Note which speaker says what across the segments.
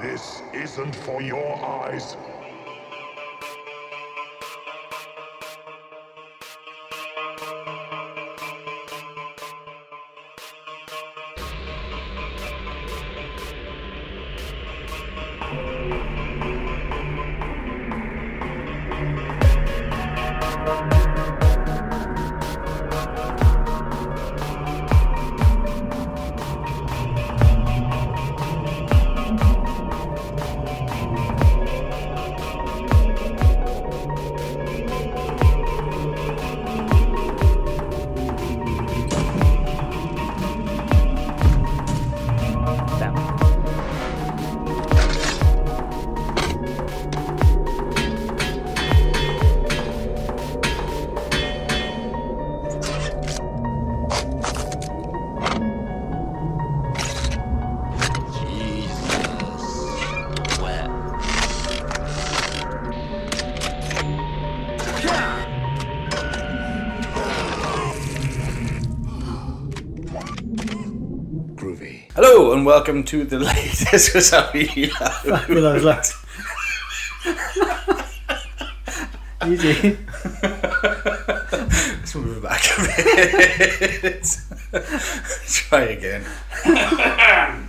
Speaker 1: This isn't for your eyes.
Speaker 2: Welcome to the latest Wasabi
Speaker 3: Fuck with those left. Easy.
Speaker 2: Let's move back a bit. Try again.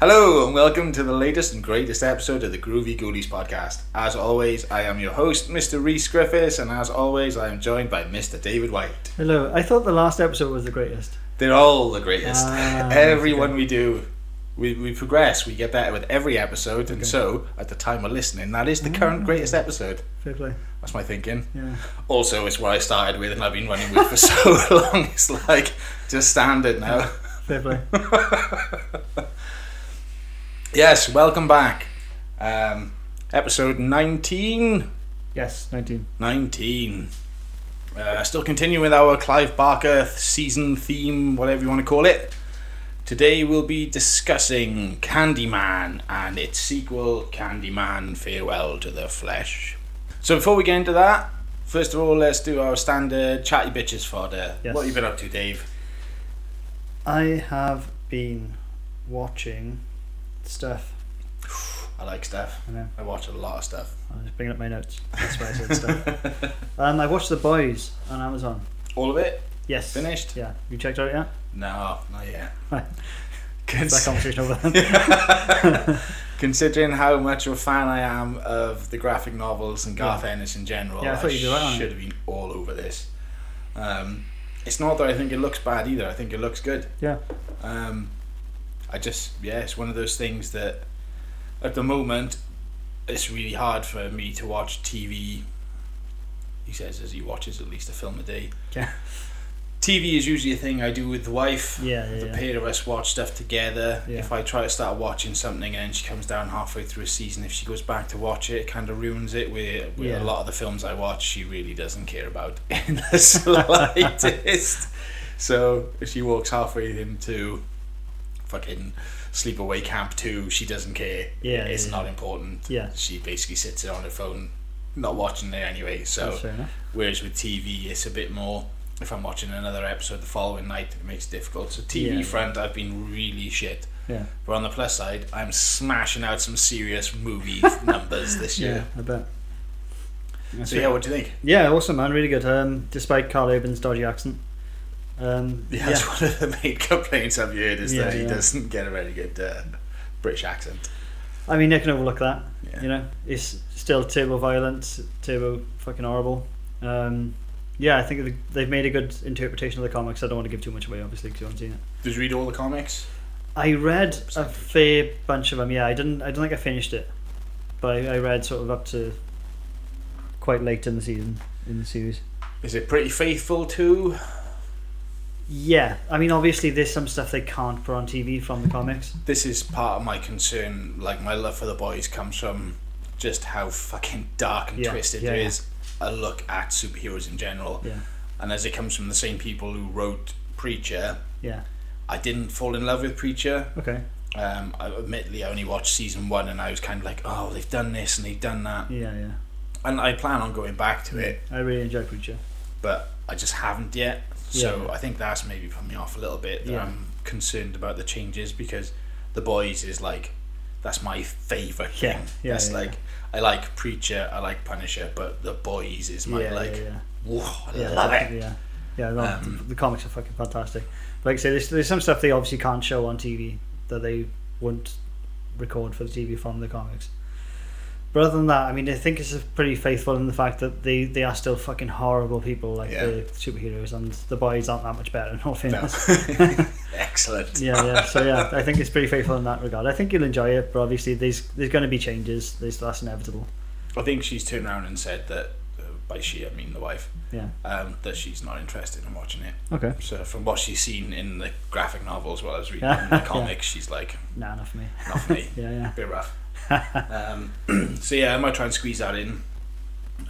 Speaker 2: Hello and welcome to the latest and greatest episode of the Groovy Ghoulies podcast. As always, I am your host, Mr. Reese Griffiths, and as always, I am joined by Mr. David White.
Speaker 3: Hello. I thought the last episode was the greatest.
Speaker 2: They're all the greatest.
Speaker 3: Ah,
Speaker 2: every
Speaker 3: okay.
Speaker 2: one we do, we, we progress. We get better with every episode, and so at the time of listening, that is the current greatest episode.
Speaker 3: Fair play.
Speaker 2: That's my thinking.
Speaker 3: Yeah.
Speaker 2: Also, it's what I started with, and I've been running with for so long. It's like just standard now.
Speaker 3: Fair play.
Speaker 2: Yes, welcome back. Um, episode 19.
Speaker 3: Yes, 19.
Speaker 2: 19. Uh, still continuing with our Clive Barker season theme, whatever you want to call it. Today we'll be discussing Candyman and its sequel, Candyman Farewell to the Flesh. So before we get into that, first of all, let's do our standard chatty bitches fodder.
Speaker 3: Yes.
Speaker 2: What have you been up to, Dave?
Speaker 3: I have been watching stuff.
Speaker 2: I like stuff.
Speaker 3: I know.
Speaker 2: I watch a lot of stuff.
Speaker 3: I was bringing up my notes. That's why I said stuff. Um, I watched The Boys on Amazon.
Speaker 2: All of it?
Speaker 3: Yes.
Speaker 2: Finished?
Speaker 3: Yeah. You checked out yet?
Speaker 2: No, not yet. Cons-
Speaker 3: That conversation over then.
Speaker 2: Considering how much of a fan I am of the graphic novels and Garth
Speaker 3: Yeah.
Speaker 2: Ennis in general,
Speaker 3: Yeah, I thought you'd be right
Speaker 2: should have been all over this. Um, it's not that I think it looks bad either. I think it looks good.
Speaker 3: yeah.
Speaker 2: Um, I just yeah, it's one of those things that at the moment it's really hard for me to watch TV. He says as he watches at least a film a day.
Speaker 3: Yeah.
Speaker 2: TV is usually a thing I do with the wife.
Speaker 3: Yeah, yeah,
Speaker 2: the
Speaker 3: yeah.
Speaker 2: pair of us watch stuff together.
Speaker 3: Yeah.
Speaker 2: If I try to start watching something and then she comes down halfway through a season, if she goes back to watch it, it kind of ruins it. Where, where a lot of the films I watch, she really doesn't care about in the slightest. so if she walks halfway into fucking Sleepaway Camp too. she doesn't care.
Speaker 3: Yeah,
Speaker 2: It's
Speaker 3: yeah,
Speaker 2: not
Speaker 3: yeah.
Speaker 2: important.
Speaker 3: Yeah.
Speaker 2: She basically sits on her phone, not watching it anyway. So
Speaker 3: That's fair enough.
Speaker 2: Whereas with TV, it's a bit more. If I'm watching another episode the following night, it makes it difficult. So TV
Speaker 3: Yeah,
Speaker 2: front, I've been really shit.
Speaker 3: Yeah.
Speaker 2: But on the plus side, I'm smashing out some serious movie numbers this year. Yeah.
Speaker 3: I bet. That's
Speaker 2: So
Speaker 3: it.
Speaker 2: yeah, what do you think?
Speaker 3: Yeah, awesome, man. Really good. Um, despite Karl Urban's dodgy accent. Um,
Speaker 2: Yeah,
Speaker 3: yeah.
Speaker 2: one of the main complaints I've heard is
Speaker 3: Yeah,
Speaker 2: that he
Speaker 3: yeah.
Speaker 2: doesn't get a very good uh, British accent.
Speaker 3: I mean, they can overlook that.
Speaker 2: Yeah.
Speaker 3: You know, it's still turbo violent, turbo fucking horrible. Um, yeah, I think they- they've made a good interpretation of the comics. I don't want to give too much away, obviously, because you haven't seen it.
Speaker 2: Did you read all the comics?
Speaker 3: I read a fair bunch of them. Yeah, I didn't. I don't think I finished it, but I, I read sort of up to quite late in the season in the series.
Speaker 2: Is it pretty faithful to?
Speaker 3: Yeah, I mean, obviously, there's some stuff they can't put on TV from the comics.
Speaker 2: This is part of my concern. Like my love for the boys comes from just how fucking dark and
Speaker 3: Yeah,
Speaker 2: twisted
Speaker 3: yeah,
Speaker 2: there
Speaker 3: yeah.
Speaker 2: is a look at superheroes in general.
Speaker 3: Yeah,
Speaker 2: and as it comes from the same people who wrote Preacher,
Speaker 3: yeah.
Speaker 2: I didn't fall in love with Preacher.
Speaker 3: Okay.
Speaker 2: Um, I, admittedly, I only watched season one, and I was kind of like, "Oh, they've done this and they've done that,"
Speaker 3: Yeah, yeah.
Speaker 2: and I plan on going back to it,
Speaker 3: I really enjoy Preacher.
Speaker 2: but I just haven't yet. So
Speaker 3: Yeah.
Speaker 2: I think that's maybe put me off a little bit. That
Speaker 3: Yeah.
Speaker 2: I'm concerned about the changes because The Boys is like that's my favorite
Speaker 3: Yeah,
Speaker 2: thing.
Speaker 3: yeah,
Speaker 2: that's
Speaker 3: yeah,
Speaker 2: like I like Preacher, I like Punisher, but The Boys is my
Speaker 3: yeah,
Speaker 2: like
Speaker 3: yeah, yeah.
Speaker 2: whoa, I
Speaker 3: Yeah,
Speaker 2: love it.
Speaker 3: Yeah, yeah. No,
Speaker 2: Um,
Speaker 3: the, the comics are fucking fantastic. But like I say, there's, there's some stuff they obviously can't show on TV that they won't record for the TV from the comics. But other than that, I mean, I think it's pretty faithful in the fact that they, they are still fucking horrible people, like
Speaker 2: Yeah.
Speaker 3: the superheroes, and the boys aren't that much better. In all
Speaker 2: No.
Speaker 3: fairness,
Speaker 2: Excellent.
Speaker 3: yeah, yeah. So yeah, I think it's pretty faithful in that regard. I think you'll enjoy it, but obviously there's there's going to be changes. There's that's inevitable.
Speaker 2: I think she's turned around and said that uh, by she I mean the wife
Speaker 3: Yeah.
Speaker 2: um, that she's not interested in watching it.
Speaker 3: Okay.
Speaker 2: So from what she's seen in the graphic novels, what I was reading
Speaker 3: Yeah.
Speaker 2: in the
Speaker 3: Yeah.
Speaker 2: comics, she's like
Speaker 3: Nah, enough for me.
Speaker 2: not for me.
Speaker 3: Yeah, yeah.
Speaker 2: bit rough. Um, so yeah, I might try and squeeze that in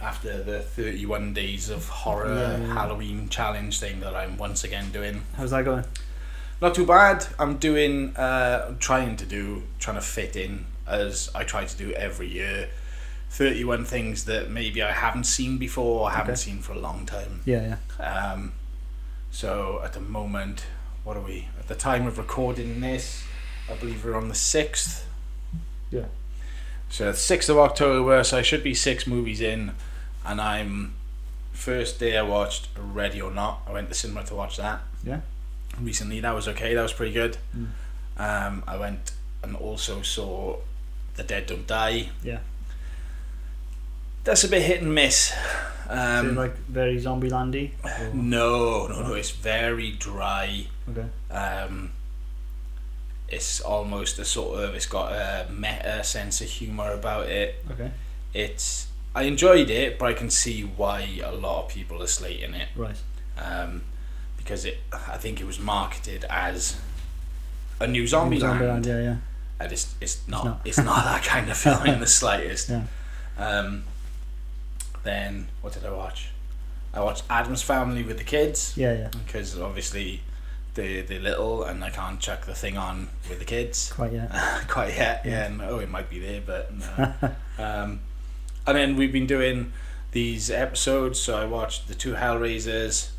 Speaker 2: after the 31 days of horror
Speaker 3: Yeah, yeah.
Speaker 2: Halloween challenge thing that I'm once again doing.
Speaker 3: How's that going?
Speaker 2: Not too bad. I'm doing, uh, I'm trying to do, trying to fit in as I try to do every year. 31 things that maybe I haven't seen before or haven't
Speaker 3: Okay.
Speaker 2: seen for a long time.
Speaker 3: Yeah, yeah.
Speaker 2: Um, so at the moment, what are we? At the time of recording this, I believe we're on the 6th. So the 6th of October, so I should be six movies in, and I'm. First day I watched Ready or Not. I went to cinema to watch that
Speaker 3: Yeah.
Speaker 2: recently. That was okay. That was pretty good.
Speaker 3: Mm.
Speaker 2: Um, I went and also saw The Dead Don't Die.
Speaker 3: Yeah.
Speaker 2: That's a bit hit and miss.
Speaker 3: so
Speaker 2: Um,
Speaker 3: like very zombie landy.
Speaker 2: no, no, no. It's very dry.
Speaker 3: Okay.
Speaker 2: Um, it's almost a sort of. It's got a meta sense of humor about it.
Speaker 3: Okay.
Speaker 2: It's. I enjoyed it, but I can see why a lot of people are slating it.
Speaker 3: Right.
Speaker 2: Um, because it, I think it was marketed as a new zombie
Speaker 3: Zombieland,
Speaker 2: land,
Speaker 3: Yeah, yeah.
Speaker 2: and it's it's not.
Speaker 3: not.
Speaker 2: It's not that kind of film in the slightest.
Speaker 3: Yeah.
Speaker 2: Um, then what did I watch? I watched Addams Family with the kids
Speaker 3: Yeah, yeah.
Speaker 2: because obviously they they're little and I can't chuck the thing on with the kids
Speaker 3: Quite yeah.
Speaker 2: quite yet. Yeah, and, oh, it might be there, but no. um, and then we've been doing these episodes. So I watched the two Hellraisers,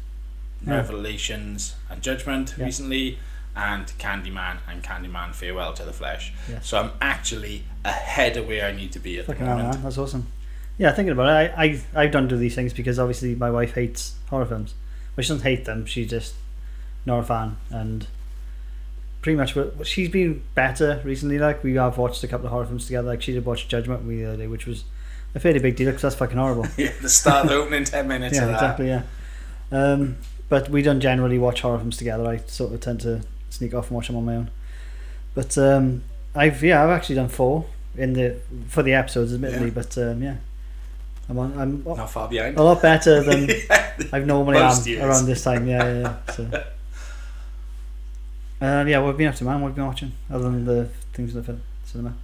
Speaker 3: Yeah.
Speaker 2: Revelations, and Judgment
Speaker 3: Yeah.
Speaker 2: recently, and Candyman and Candyman Farewell to the Flesh. So I'm actually ahead of where I need to be at
Speaker 3: Fucking
Speaker 2: the moment.
Speaker 3: That's awesome. Yeah, thinking about it, I, I, I don't do these things because obviously my wife hates horror films. Well, she doesn't hate them, She just not a fan. And pretty much what she's been better recently. Like, we have watched a couple of horror films together. Like, she did watch Judgment with me the other day, which was a fairly big deal because that's fucking horrible.
Speaker 2: yeah, the start, the opening ten minutes
Speaker 3: yeah,
Speaker 2: of that.
Speaker 3: exactly, yeah. Um, but we don't generally watch horror films together. I sort of tend to sneak off and watch them on my own. But um, I've yeah, I've actually done four in the for the episodes, admittedly.
Speaker 2: Yeah.
Speaker 3: But um, yeah, I'm on, I'm
Speaker 2: Not far behind.
Speaker 3: a lot better than I've normally am
Speaker 2: years.
Speaker 3: around this time. Yeah, yeah. yeah. So. Uh, yeah, what have you been up to, man? What have you been watching other than the things in the film, cinema?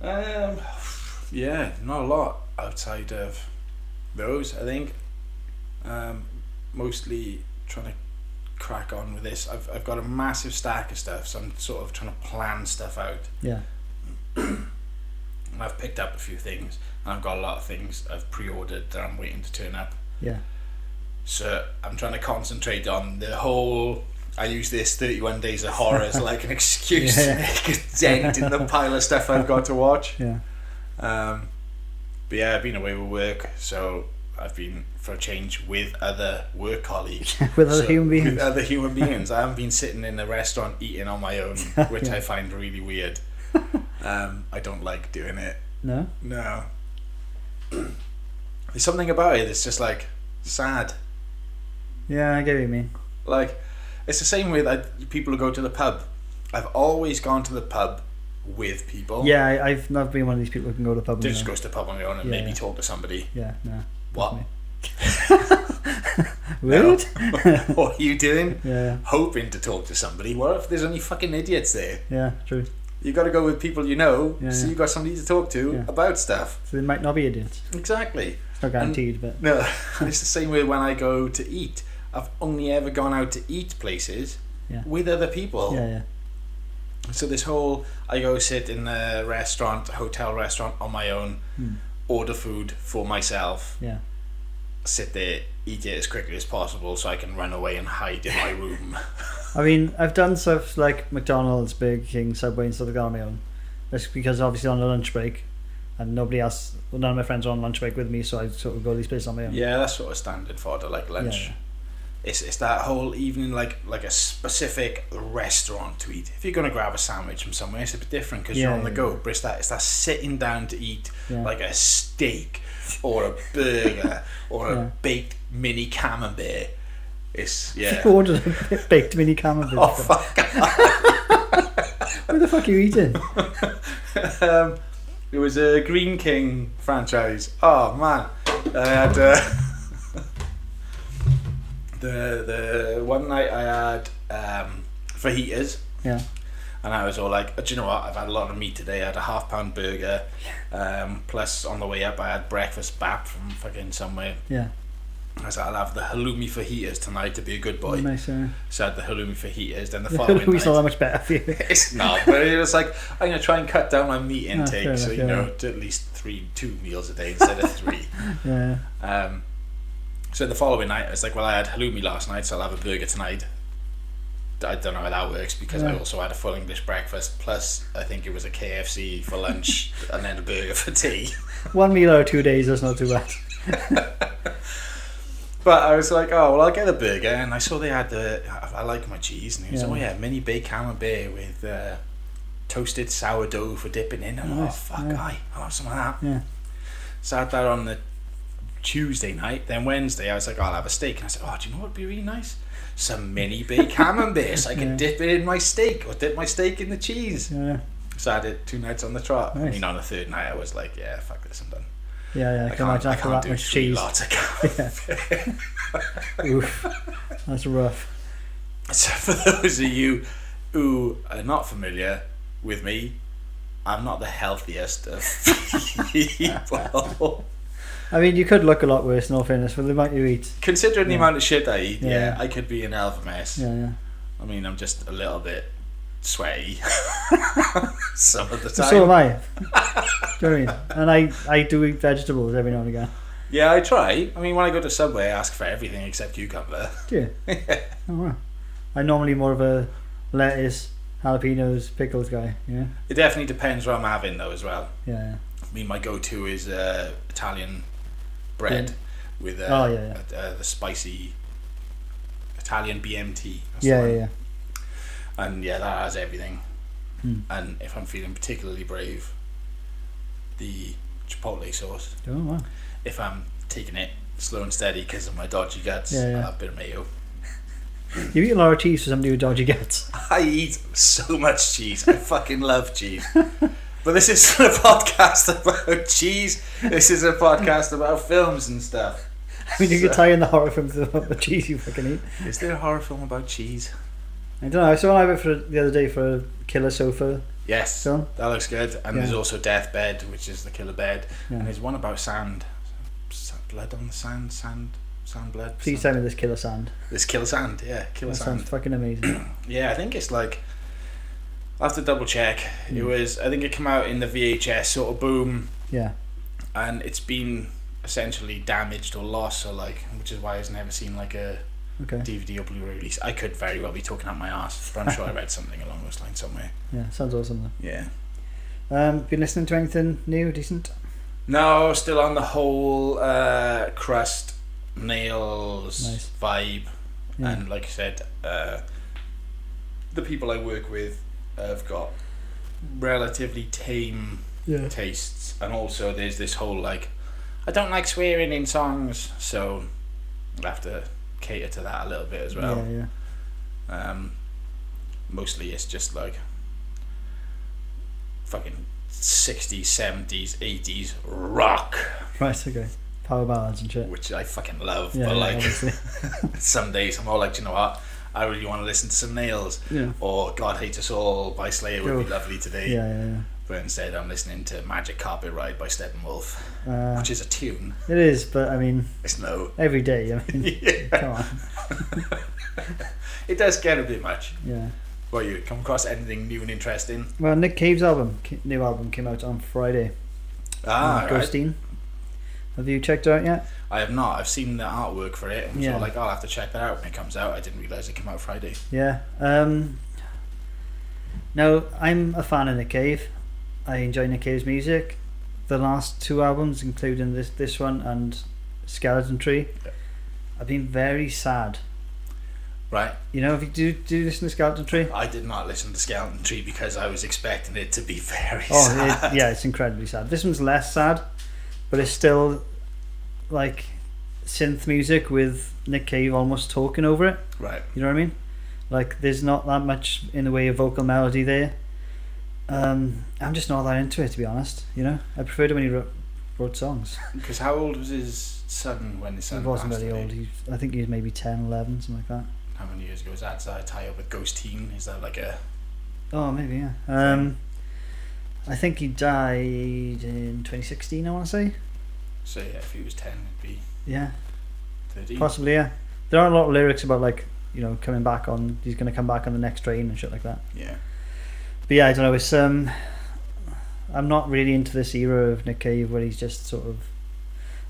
Speaker 2: Um, yeah, not a lot outside of those. I think. Um, mostly trying to crack on with this. I've I've got a massive stack of stuff, so I'm sort of trying to plan stuff out.
Speaker 3: Yeah,
Speaker 2: And I've picked up a few things, and I've got a lot of things I've pre-ordered that I'm waiting to turn up.
Speaker 3: yeah,
Speaker 2: So I'm trying to concentrate on the whole. I use this 31 days of horror as like an excuse
Speaker 3: Yeah.
Speaker 2: to make a dent in the pile of stuff I've got to watch.
Speaker 3: yeah.
Speaker 2: Um, but yeah, I've been away with work, so I've been for a change with other work colleagues,
Speaker 3: With other
Speaker 2: So-
Speaker 3: human beings.
Speaker 2: With other human beings. I haven't been sitting in a restaurant eating on my own, which
Speaker 3: Yeah.
Speaker 2: I find really weird. Um, I don't like doing it.
Speaker 3: No,
Speaker 2: No. There's something about it that's just like sad.
Speaker 3: yeah, I get what you mean.
Speaker 2: Like, it's the same way that people who go to the pub. I've always gone to the pub with people.
Speaker 3: Yeah, I, I've never been one of these people who can go to the pub.
Speaker 2: They just
Speaker 3: go.
Speaker 2: goes to the pub on their own and
Speaker 3: Yeah,
Speaker 2: maybe
Speaker 3: yeah.
Speaker 2: talk to somebody.
Speaker 3: Yeah, no.
Speaker 2: What?
Speaker 3: Rude.
Speaker 2: what are you doing?
Speaker 3: Yeah,
Speaker 2: Hoping to talk to somebody. What if there's only fucking idiots there?
Speaker 3: yeah, true.
Speaker 2: You got to go with people you know,
Speaker 3: Yeah,
Speaker 2: so
Speaker 3: yeah.
Speaker 2: you got somebody to talk to
Speaker 3: Yeah.
Speaker 2: about stuff.
Speaker 3: So they might not be idiots.
Speaker 2: Exactly.
Speaker 3: It's not guaranteed, but
Speaker 2: No, it's the same way when I go to eat. I've only ever gone out to eat places
Speaker 3: Yeah.
Speaker 2: with other people.
Speaker 3: yeah, yeah,
Speaker 2: So this whole I go sit in a restaurant, hotel restaurant on my own,
Speaker 3: Hmm.
Speaker 2: order food for myself.
Speaker 3: yeah,
Speaker 2: sit there, eat it as quickly as possible, so I can run away and hide in my room.
Speaker 3: I mean, I've done stuff like McDonald's, Burger King, Subway, and stuff like that on my own. That's because obviously on a lunch break, and nobody else, well, none of my friends are on lunch break with me, so I sort of go to these places on my own.
Speaker 2: yeah, that's sort of standard for the like lunch.
Speaker 3: Yeah.
Speaker 2: It's, it's that whole evening like like a specific restaurant to eat. If you're gonna grab a sandwich from somewhere, it's a bit different because
Speaker 3: Yeah,
Speaker 2: you're on the
Speaker 3: yeah,
Speaker 2: go. But it's that it's that sitting down to eat like a steak or a burger or a baked mini camembert. It's yeah.
Speaker 3: You ordered a baked mini camembert.
Speaker 2: oh fuck.
Speaker 3: What the fuck are you eating?
Speaker 2: um, it was a Greene King franchise. Oh man, I had uh, the the one night I had um, fajitas.
Speaker 3: Yeah.
Speaker 2: And I was all like, do you know what? I've had a lot of meat today. I had a half pound burger. Um, plus, on the way up, I had breakfast bap from fucking somewhere.
Speaker 3: Yeah.
Speaker 2: I said, I'll have the halloumi fajitas tonight to be a good boy.
Speaker 3: Nice. Uh,
Speaker 2: So I had the halloumi fajitas. Then the following
Speaker 3: we saw that much better for you.
Speaker 2: It's not, but it was like, I'm going to try and cut down my meat intake. so,
Speaker 3: enough,
Speaker 2: you
Speaker 3: yeah.
Speaker 2: know, to at least three, two meals a day instead of three.
Speaker 3: Yeah.
Speaker 2: Um, so the following night, I was like, well, I had halloumi last night, so I'll have a burger tonight. I don't know how that works because I also had a full English breakfast. Plus, I think it was a KFC for lunch and then a burger for tea.
Speaker 3: One meal out of two days, that's not too bad.
Speaker 2: But I was like, oh well, I'll get a burger, and I saw they had the. I, I like my cheese, and he was,
Speaker 3: Yeah.
Speaker 2: oh yeah, mini baked camembert with uh, toasted sourdough for dipping in. And oh fuck,
Speaker 3: yeah.
Speaker 2: aye, I'll have some of that.
Speaker 3: Yeah.
Speaker 2: So I had that on the Tuesday night. Then Wednesday, I was like, I'll have a steak. And I said, oh, do you know what would be really nice? Some mini baked camembert. So I can
Speaker 3: Yeah.
Speaker 2: dip it in my steak or dip my steak in the cheese.
Speaker 3: Yeah.
Speaker 2: So I did two nights on the trot. I
Speaker 3: Nice.
Speaker 2: mean, on the third night, I was like, yeah, fuck this, I'm done.
Speaker 3: Yeah, yeah. I,
Speaker 2: I
Speaker 3: can
Speaker 2: can't, I can't do
Speaker 3: much cheese.
Speaker 2: lots of camembert.
Speaker 3: Oof. That's rough.
Speaker 2: So for those of you who are not familiar with me, I'm not the healthiest of people.
Speaker 3: I mean, you could look a lot worse, in all fairness, for the amount you eat.
Speaker 2: Considering the amount of shit I eat, yeah.
Speaker 3: Yeah.
Speaker 2: I could be an hell of a mess.
Speaker 3: Yeah, yeah.
Speaker 2: I mean, I'm just a little bit sweaty some of the
Speaker 3: time. so am. I. do you know what I mean? And I, I do eat vegetables every now and again.
Speaker 2: Yeah, I try. I mean, when I go to Subway, I ask for everything except cucumber.
Speaker 3: Do you? Oh, wow. I'm normally more of a lettuce, jalapenos, pickles guy. Yeah,
Speaker 2: It definitely depends what I'm having, though, as well.
Speaker 3: yeah,
Speaker 2: I mean, my go-to is uh, Italian bread with uh,
Speaker 3: Oh, yeah,
Speaker 2: Uh, the spicy Italian BMT.
Speaker 3: Yeah, yeah, yeah.
Speaker 2: And yeah, that has everything.
Speaker 3: Hmm.
Speaker 2: And if I'm feeling particularly brave, the chipotle sauce.
Speaker 3: Oh, wow.
Speaker 2: If I'm taking it slow and steady because of my dodgy guts,
Speaker 3: Yeah, yeah.
Speaker 2: I'll have a bit of mayo.
Speaker 3: You eat a lot of cheese for somebody with dodgy guts.
Speaker 2: I eat so much cheese. I fucking love cheese. But this isn't a podcast about cheese. This is a podcast about films and stuff.
Speaker 3: I mean, you could
Speaker 2: So-
Speaker 3: tie in the horror films to the cheese you fucking eat.
Speaker 2: Is there a horror film about cheese?
Speaker 3: I don't know. I saw one I went for the other day for a killer sofa
Speaker 2: Yes,
Speaker 3: film.
Speaker 2: that looks good. And there's
Speaker 3: Yeah.
Speaker 2: also Deathbed, which is the killer bed.
Speaker 3: Yeah.
Speaker 2: And there's one about sand. Blood on the sand, sand, sand blood.
Speaker 3: Please
Speaker 2: sand.
Speaker 3: tell me this killer sand.
Speaker 2: This killer sand, yeah, killer
Speaker 3: That
Speaker 2: sand.
Speaker 3: sounds fucking amazing.
Speaker 2: Yeah, I think it's like. I have to double check. It
Speaker 3: Hmm.
Speaker 2: was. I think it came out in the VHS sort of boom,
Speaker 3: Yeah,
Speaker 2: and it's been essentially damaged or lost, or like, which is why I've never seen like a
Speaker 3: okay.
Speaker 2: DVD or Blu-ray release. I could very well be talking out my ass, but I'm sure I read something along those lines somewhere.
Speaker 3: Yeah, sounds awesome
Speaker 2: Yeah.
Speaker 3: Um, been listening to anything new, decent?
Speaker 2: No, still on the whole uh, crust nails
Speaker 3: Nice.
Speaker 2: vibe,
Speaker 3: Yeah.
Speaker 2: and like I said, uh, the people I work with have got relatively tame
Speaker 3: Yeah.
Speaker 2: tastes, and also there's this whole like, I don't like swearing in songs, so I'll have to cater to that a little bit as well.
Speaker 3: yeah, yeah.
Speaker 2: Um, mostly it's just like fucking 60s, 70s, 80s rock,
Speaker 3: Right, okay. Power ballads and shit.
Speaker 2: which I fucking love.
Speaker 3: Yeah,
Speaker 2: but like some days I'm all like, "Do you know what? I really want to listen to some Nails
Speaker 3: yeah.
Speaker 2: or God Hates Us All by Slayer would be lovely today.
Speaker 3: Yeah, yeah,
Speaker 2: But instead I'm listening to Magic Carpet Ride by Steppenwolf.
Speaker 3: Uh,
Speaker 2: which is a tune.
Speaker 3: it is, but I mean,
Speaker 2: It's no.
Speaker 3: every day. I mean,
Speaker 2: yeah.
Speaker 3: come on.
Speaker 2: It does get a bit much.
Speaker 3: Yeah.
Speaker 2: Well, you come across anything new and interesting?
Speaker 3: Well, Nick Cave's album, new album, came out on Friday.
Speaker 2: Ah,
Speaker 3: uh,
Speaker 2: right.
Speaker 3: Ghosteen. Have you checked it out yet?
Speaker 2: I have not. I've seen the artwork for it. And
Speaker 3: Yeah.
Speaker 2: So like I'll have to check that out when it comes out. I didn't realise it came out Friday.
Speaker 3: Yeah. Um, now, I'm a fan of Nick Cave. I enjoy Nick Cave's music. The last two albums, including this this one and Skeleton Tree,
Speaker 2: Yeah.
Speaker 3: I've been very sad.
Speaker 2: Right.
Speaker 3: You know, if you do do you listen to Skeleton Tree?
Speaker 2: I did not listen to Skeleton Tree because I was expecting it to be very
Speaker 3: Oh,
Speaker 2: sad.
Speaker 3: it, yeah, it's incredibly sad. This one's less sad, but it's still like synth music with Nick Cave almost talking over it.
Speaker 2: Right.
Speaker 3: You know what I mean? Like, there's not that much in the way of vocal melody there. Um, I'm just not that into it, to be honest. You know, I preferred it when he wrote, wrote songs.
Speaker 2: Because how old was his son when his
Speaker 3: He
Speaker 2: son
Speaker 3: wasn't very old. He, I think he was maybe 10, 11, something like that.
Speaker 2: How many years ago was that? Does that tie up with Ghosteen? Is that like a
Speaker 3: Oh, maybe yeah. Um, I think he died in 2016. I want to say.
Speaker 2: so yeah? If he was ten, it'd be
Speaker 3: Yeah,
Speaker 2: thirteen.
Speaker 3: possibly. Yeah. There are a lot of lyrics about like you know coming back on. He's going to come back on the next train and shit like that.
Speaker 2: Yeah.
Speaker 3: But yeah, I don't know. It's um, I'm not really into this era of Nick Cave where he's just sort of.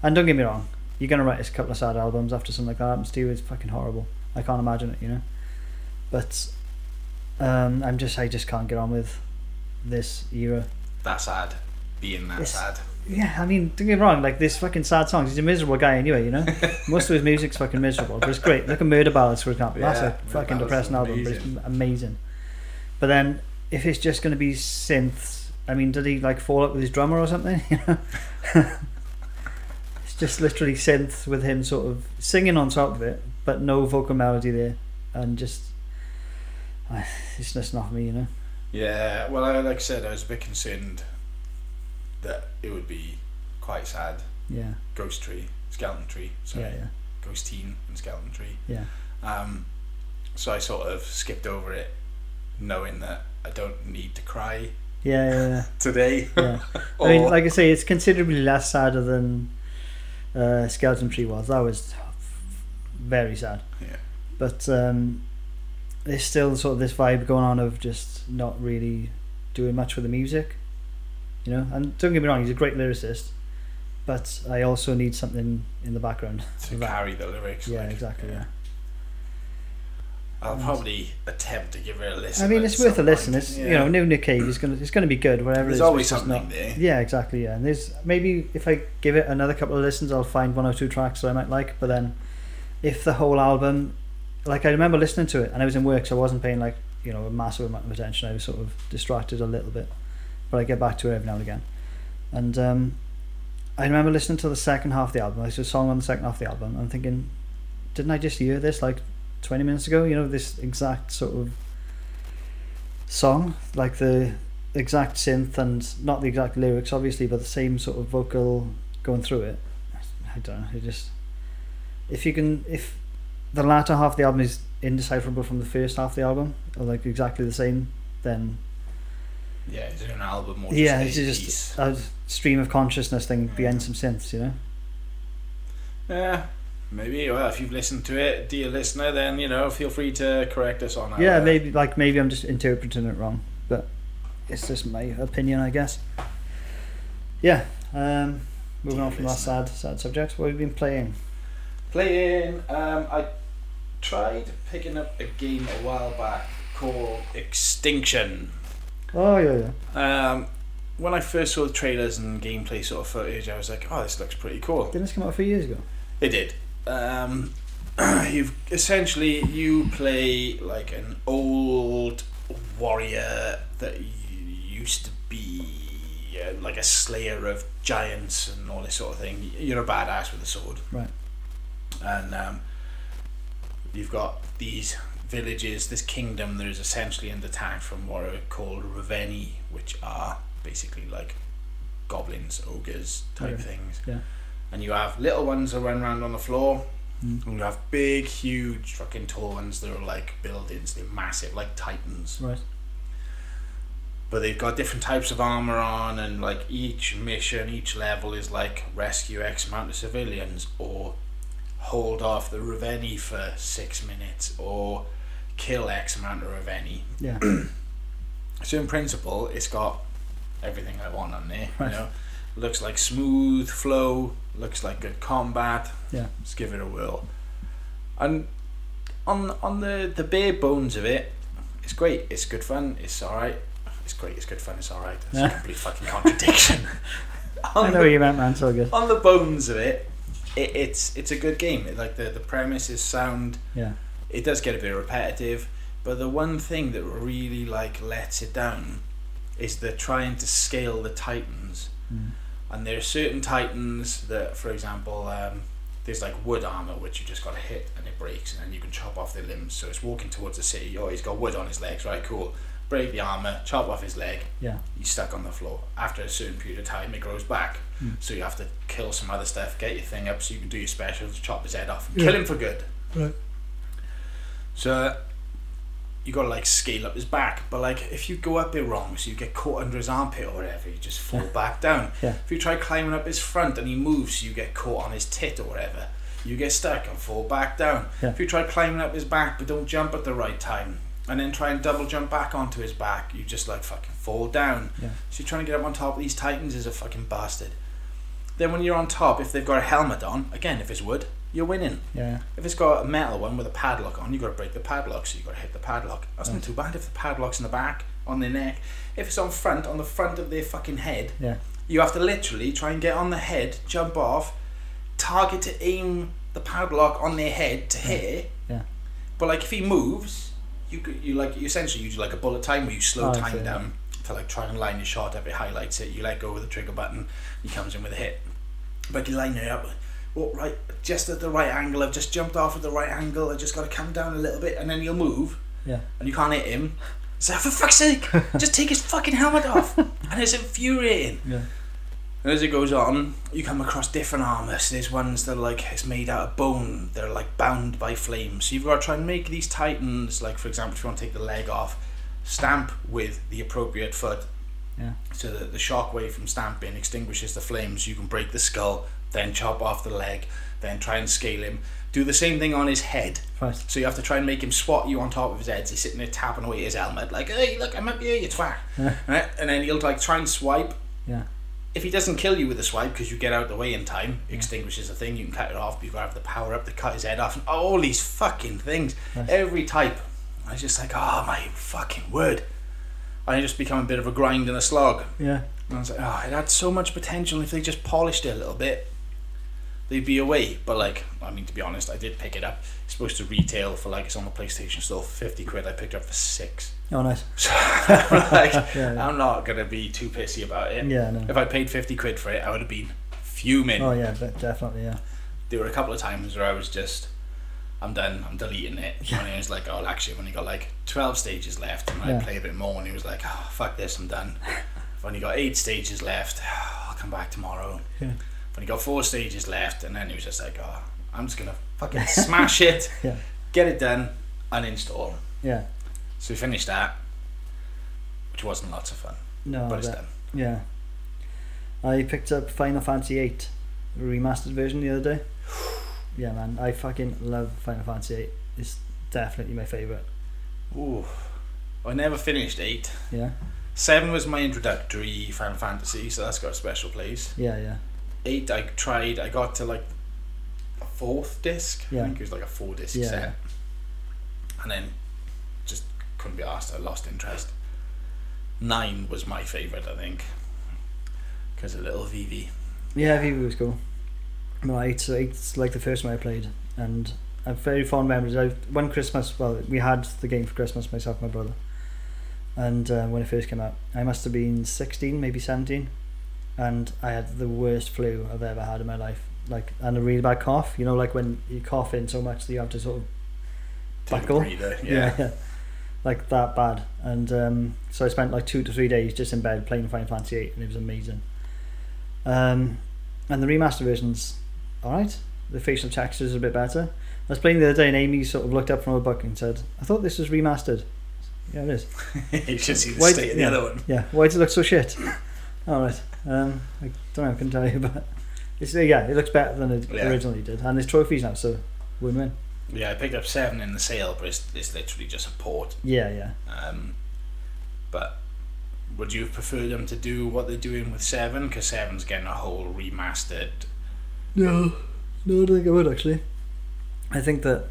Speaker 3: And don't get me wrong, you're gonna write a couple of sad albums after something like that happens to you. It's fucking horrible. I can't imagine it, you know. But um, I'm just I just can't get on with this era.
Speaker 2: That sad. Being that
Speaker 3: It's-
Speaker 2: sad.
Speaker 3: Yeah, I mean, don't get me wrong. Like this fucking sad songs. He's a miserable guy anyway, you know. Most of his music's fucking miserable, but it's great. Look at Murder Ballads, for example. That's a
Speaker 2: Murder
Speaker 3: fucking
Speaker 2: Ballads
Speaker 3: depressing album, but it's amazing. But then, if it's just going to be synths, I mean, did he like fall out with his drummer or something? You know, it's just literally synths with him sort of singing on top of it, but no vocal melody there, and just ah, it's just not for me, you know.
Speaker 2: Yeah. Well, I, like I said, I was a bit concerned that it would be quite sad.
Speaker 3: Yeah,
Speaker 2: Ghost Tree, Skeleton Tree. Sorry.
Speaker 3: yeah, yeah,
Speaker 2: Ghosteen and Skeleton Tree.
Speaker 3: yeah.
Speaker 2: Um, so I sort of skipped over it, knowing that I don't need to cry
Speaker 3: Yeah, yeah, yeah.
Speaker 2: today.
Speaker 3: yeah. I mean, like I say, it's considerably less sadder than uh, Skeleton Tree was. That was very sad.
Speaker 2: Yeah.
Speaker 3: But um, there's still sort of this vibe going on of just not really doing much with the music, you know. And don't get me wrong, he's a great lyricist, but I also need something in the background.
Speaker 2: to carry the lyrics.
Speaker 3: yeah,
Speaker 2: like,
Speaker 3: exactly. Yeah.
Speaker 2: I'll probably attempt to give it a listen.
Speaker 3: I mean, it's worth a listen.
Speaker 2: point.
Speaker 3: It's
Speaker 2: Yeah.
Speaker 3: you know, new Nick Cave is gonna it's gonna be good. Whatever.
Speaker 2: There's
Speaker 3: it is,
Speaker 2: always something
Speaker 3: not-
Speaker 2: there.
Speaker 3: Yeah, exactly. Yeah, and there's maybe if I give it another couple of listens, I'll find one or two tracks that I might like. But then, if the whole album, like I remember listening to it, and I was in work, so I wasn't paying like you know a massive amount of attention. I was sort of distracted a little bit, but I get back to it every now and again. And um, I remember listening to the second half of the album. There's a song on the second half of the album. I'm thinking, didn't I just hear this like 20 minutes ago? You know, this exact sort of song, like the exact synth and not the exact lyrics, obviously, but the same sort of vocal going through it. I don't know. It just if you can if the latter half of the album is indecipherable from the first half of the album, or like exactly the same, then
Speaker 2: Yeah, is it an album or just
Speaker 3: yeah, it's just
Speaker 2: piece?
Speaker 3: a stream of consciousness thing behind some synths, you know.
Speaker 2: Yeah, maybe. Well, if you've listened to it, dear listener, then you know, feel free to correct us on. That.
Speaker 3: Yeah,
Speaker 2: our-
Speaker 3: maybe like maybe I'm just interpreting it wrong, but it's just my opinion, I guess. Yeah. Um, moving on from that sad sad subject. What have you been playing?
Speaker 2: Playing, um, I tried picking up a game a while back called Extinction.
Speaker 3: Oh yeah, yeah.
Speaker 2: Um, when I first saw the trailers and gameplay sort of footage, I was like, "Oh, this looks pretty cool."
Speaker 3: Didn't this come out a few years ago?
Speaker 2: It did. Um, you've essentially you play like an old warrior that used to be uh, like a slayer of giants and all this sort of thing. You're a badass with a sword,
Speaker 3: Right.
Speaker 2: and um, you've got these villages, this kingdom that is essentially under attack from what are called Raveni, which are basically like goblins, ogres type
Speaker 3: Okay.
Speaker 2: things.
Speaker 3: Yeah.
Speaker 2: And you have little ones that run around on the floor,
Speaker 3: Mm.
Speaker 2: and you have big, huge, fucking tall ones that are like buildings. They're massive, like titans.
Speaker 3: Right.
Speaker 2: But they've got different types of armor on, and like each mission, each level is like rescue X amount of civilians, or hold off the Raveni for six minutes, or kill X amount of Raveni.
Speaker 3: Yeah.
Speaker 2: So in principle, it's got everything I want on there,
Speaker 3: Right.
Speaker 2: you know. Looks like smooth flow. Looks like good combat.
Speaker 3: Yeah.
Speaker 2: Let's give it a whirl. And on on the the bare bones of it, it's great. It's good fun. It's all right. It's great. It's good fun. It's all right. It's a complete fucking contradiction.
Speaker 3: I know what
Speaker 2: the,
Speaker 3: you meant, man. So good.
Speaker 2: on the bones of it, it, it's it's a good game. Like the the premise is sound.
Speaker 3: Yeah.
Speaker 2: It does get a bit repetitive, but the one thing that really like lets it down is they're trying to scale the titans
Speaker 3: Mm.
Speaker 2: and there are certain titans that, for example, um, there's like wood armor which you just got to hit and it breaks, and then you can chop off their limbs. So it's walking towards the city. Oh, he's got wood on his legs, right? Cool. Break the armor, chop off his leg.
Speaker 3: Yeah.
Speaker 2: He's stuck on the floor. After a certain period of time, it grows back.
Speaker 3: Mm.
Speaker 2: So you have to kill some other stuff, get your thing up, so you can do your specials, chop his head off, and
Speaker 3: Yeah.
Speaker 2: kill him for good.
Speaker 3: Right.
Speaker 2: So you gotta like scale up his back, but like if you go up it wrong, so you get caught under his armpit or whatever, you just fall back down.
Speaker 3: Yeah.
Speaker 2: If you try climbing up his front and he moves, you get caught on his tit or whatever, you get stuck and fall back down.
Speaker 3: Yeah.
Speaker 2: If you try climbing up his back but don't jump at the right time, and then try and double jump back onto his back, you just like fucking fall down.
Speaker 3: Yeah.
Speaker 2: So you're trying to get up on top of these titans is a fucking bastard. Then when you're on top, if they've got a helmet on, again, if it's wood, you're winning.
Speaker 3: Yeah.
Speaker 2: If it's got a metal one with a padlock on, you've got to break the padlock, so you've got to hit the padlock. That's not
Speaker 3: Right.
Speaker 2: too bad if the padlock's in the back, on their neck. If it's on front, on the front of their fucking head,
Speaker 3: Yeah.
Speaker 2: you have to literally try and get on the head, jump off, target to aim the padlock on their head to hit it.
Speaker 3: Yeah.
Speaker 2: But like if he moves, you you like you essentially use like a bullet time where you slow
Speaker 3: Oh,
Speaker 2: time down to like try and line your shot up. It highlights it. You let go with the trigger button. He comes in with a hit. But you line it up. Well, right, just at the right angle. I've just jumped off at the right angle. I just got to come down a little bit, and then you'll move,
Speaker 3: Yeah.
Speaker 2: and you can't hit him. So for fuck's sake, just take his fucking helmet off, and it's infuriating.
Speaker 3: Yeah.
Speaker 2: And as it goes on, you come across different armor. So there's ones that are like it's made out of bone. They're like bound by flames. So you've got to try and make these titans. Like for example, if you want to take the leg off, stamp with the appropriate foot.
Speaker 3: Yeah.
Speaker 2: So that the shockwave from stamping extinguishes the flames. You can break the skull, then chop off the leg, then try and scale him. Do the same thing on his head.
Speaker 3: Right.
Speaker 2: So you have to try and make him swat you on top of his head. So he's sitting there tapping away his helmet, like, "Hey, look, I'm up here, you twat."
Speaker 3: Yeah.
Speaker 2: right? And then he'll like try and swipe,
Speaker 3: Yeah.
Speaker 2: If he doesn't kill you with a swipe because you get out of the way in time, extinguishes the thing, you can cut it off, but you've got to have the power up to cut his head off, and all these fucking things.
Speaker 3: Nice.
Speaker 2: Every type. I was just like, oh my fucking word. And it just become a bit of a grind and a slog.
Speaker 3: Yeah.
Speaker 2: And I was like, oh, it had so much potential if they just polished it a little bit. They'd be away, but like, I mean, to be honest, I did pick it up. It's supposed to retail for like it's on the PlayStation Store for fifty quid. I picked it up for six.
Speaker 3: Oh, nice.
Speaker 2: So I'm like,
Speaker 3: Yeah. Yeah.
Speaker 2: I'm not gonna be too pissy about it.
Speaker 3: Yeah. No.
Speaker 2: If I paid 50 quid for it, I would have been fuming.
Speaker 3: Oh yeah. de- Definitely. Yeah.
Speaker 2: There were a couple of times where I was just, I'm done, I'm deleting it.
Speaker 3: Yeah.
Speaker 2: And it was like, oh, actually, when you got like 12 stages left, and I play a bit more, and he was like, oh, fuck this, I'm done. I've only got eight stages left, I'll come back tomorrow.
Speaker 3: Yeah.
Speaker 2: I've only got four stages left, and then he was just like, oh, I'm just gonna fucking smash it,
Speaker 3: Yeah.
Speaker 2: get it done, uninstall.
Speaker 3: Yeah.
Speaker 2: So we finished that, which wasn't lots of fun,
Speaker 3: No.
Speaker 2: but it's done.
Speaker 3: Yeah. I picked up Final Fantasy VIII, remastered version the other day. Yeah, man, I fucking love Final Fantasy VIII. It's definitely my favourite.
Speaker 2: Ooh. I never finished eight.
Speaker 3: Yeah,
Speaker 2: Seven was my introductory Final Fantasy, so that's got a special place.
Speaker 3: yeah, yeah,
Speaker 2: Eight, I tried. I got to like a fourth disc.
Speaker 3: Yeah.
Speaker 2: I think it was like a four disc
Speaker 3: Yeah.
Speaker 2: set, and then couldn't be asked. I lost interest. Nine was my favorite, I think, because of little Vivi.
Speaker 3: yeah. Vivi was cool. No, eight's, eight's like the first one I played, and I have very fond memories. I one Christmas, well, we had the game for Christmas, myself and my brother, and uh, when it first came out, I must have been sixteen, maybe seventeen, and I had the worst flu I've ever had in my life. Like, and a really bad cough. You know, like when you cough in so much that you have to sort of
Speaker 2: a
Speaker 3: Buckle?
Speaker 2: breather,
Speaker 3: yeah,
Speaker 2: Yeah.
Speaker 3: Like that bad. And um, so I spent like two to three days just in bed playing Final Fantasy VIII, and it was amazing. Um, and the remaster version's all right. The facial textures are a bit better. I was playing the other day, and Amy sort of looked up from her book and said, "I thought this was remastered." Yeah, it is.
Speaker 2: you should see the
Speaker 3: Why-
Speaker 2: state of the
Speaker 3: yeah.
Speaker 2: other one.
Speaker 3: Yeah, why does it look so shit? all right. Um, I don't know. I can tell you, but it's yeah, it looks better than it
Speaker 2: Yeah.
Speaker 3: originally did, and there's trophies now, so win-win.
Speaker 2: Yeah, I picked up seven in the sale, but it's, it's literally just a port.
Speaker 3: Yeah, yeah,
Speaker 2: Um, but would you prefer them to do what they're doing with Seven? Because Seven's getting a whole remastered.
Speaker 3: No, no, I don't think I would actually. I think that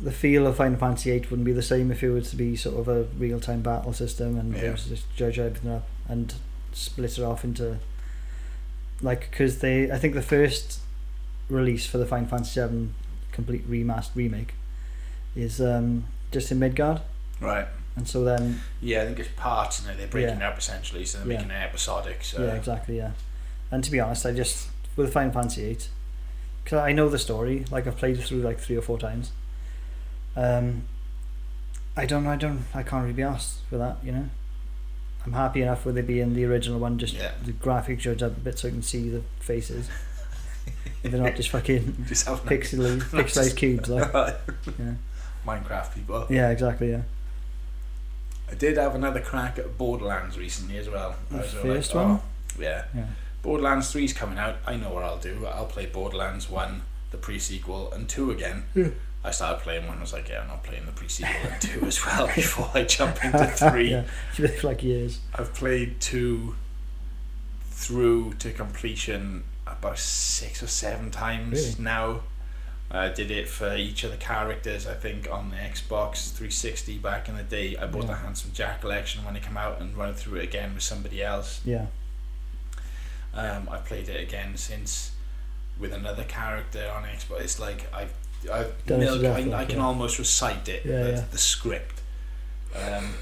Speaker 3: the feel of Final Fantasy VIII wouldn't be the same if it was to be sort of a real time battle system and
Speaker 2: Yeah.
Speaker 3: just judge everything up and split it off into like because they I think the first release for the Final Fantasy VII complete remastered remake is um, just in Midgard
Speaker 2: Right.
Speaker 3: and so then
Speaker 2: Yeah, I think it's parts and they're breaking
Speaker 3: Yeah.
Speaker 2: it up essentially, so they're
Speaker 3: Yeah.
Speaker 2: making it episodic. So
Speaker 3: yeah exactly yeah and to be honest I just with Final Fantasy VIII because I know the story like I've played it through like three or four times um I don't I don't I can't really be asked for that you know I'm happy enough with it being the original one just
Speaker 2: Yeah.
Speaker 3: the graphics up a bit so I can see the faces if they're not just fucking
Speaker 2: just
Speaker 3: pixely pixelized cubes like yeah.
Speaker 2: Minecraft people.
Speaker 3: yeah exactly yeah
Speaker 2: I did have another crack at Borderlands recently as well.
Speaker 3: The first
Speaker 2: like,
Speaker 3: one?
Speaker 2: oh, yeah.
Speaker 3: yeah
Speaker 2: Borderlands 3's coming out. I know what I'll do. I'll play Borderlands 1, the pre sequel, and 2 again.
Speaker 3: Yeah.
Speaker 2: I started playing one, I was like, yeah, I'm not playing the pre sequel and 2 as well before I jump into 3.
Speaker 3: yeah for like years
Speaker 2: I've played 2 through to completion about six or seven times
Speaker 3: Really?
Speaker 2: now. I did it for each of the characters, I think, on the Xbox 360 back in the day. I bought the Handsome Jack collection when it came out and run through it again with somebody else.
Speaker 3: yeah
Speaker 2: Um, I played it again since with another character on Xbox. It's like I've, I've
Speaker 3: Done it to
Speaker 2: milk,
Speaker 3: death,
Speaker 2: I, I can
Speaker 3: yeah.
Speaker 2: almost recite it,
Speaker 3: Yeah,
Speaker 2: the,
Speaker 3: yeah.
Speaker 2: the script. Um,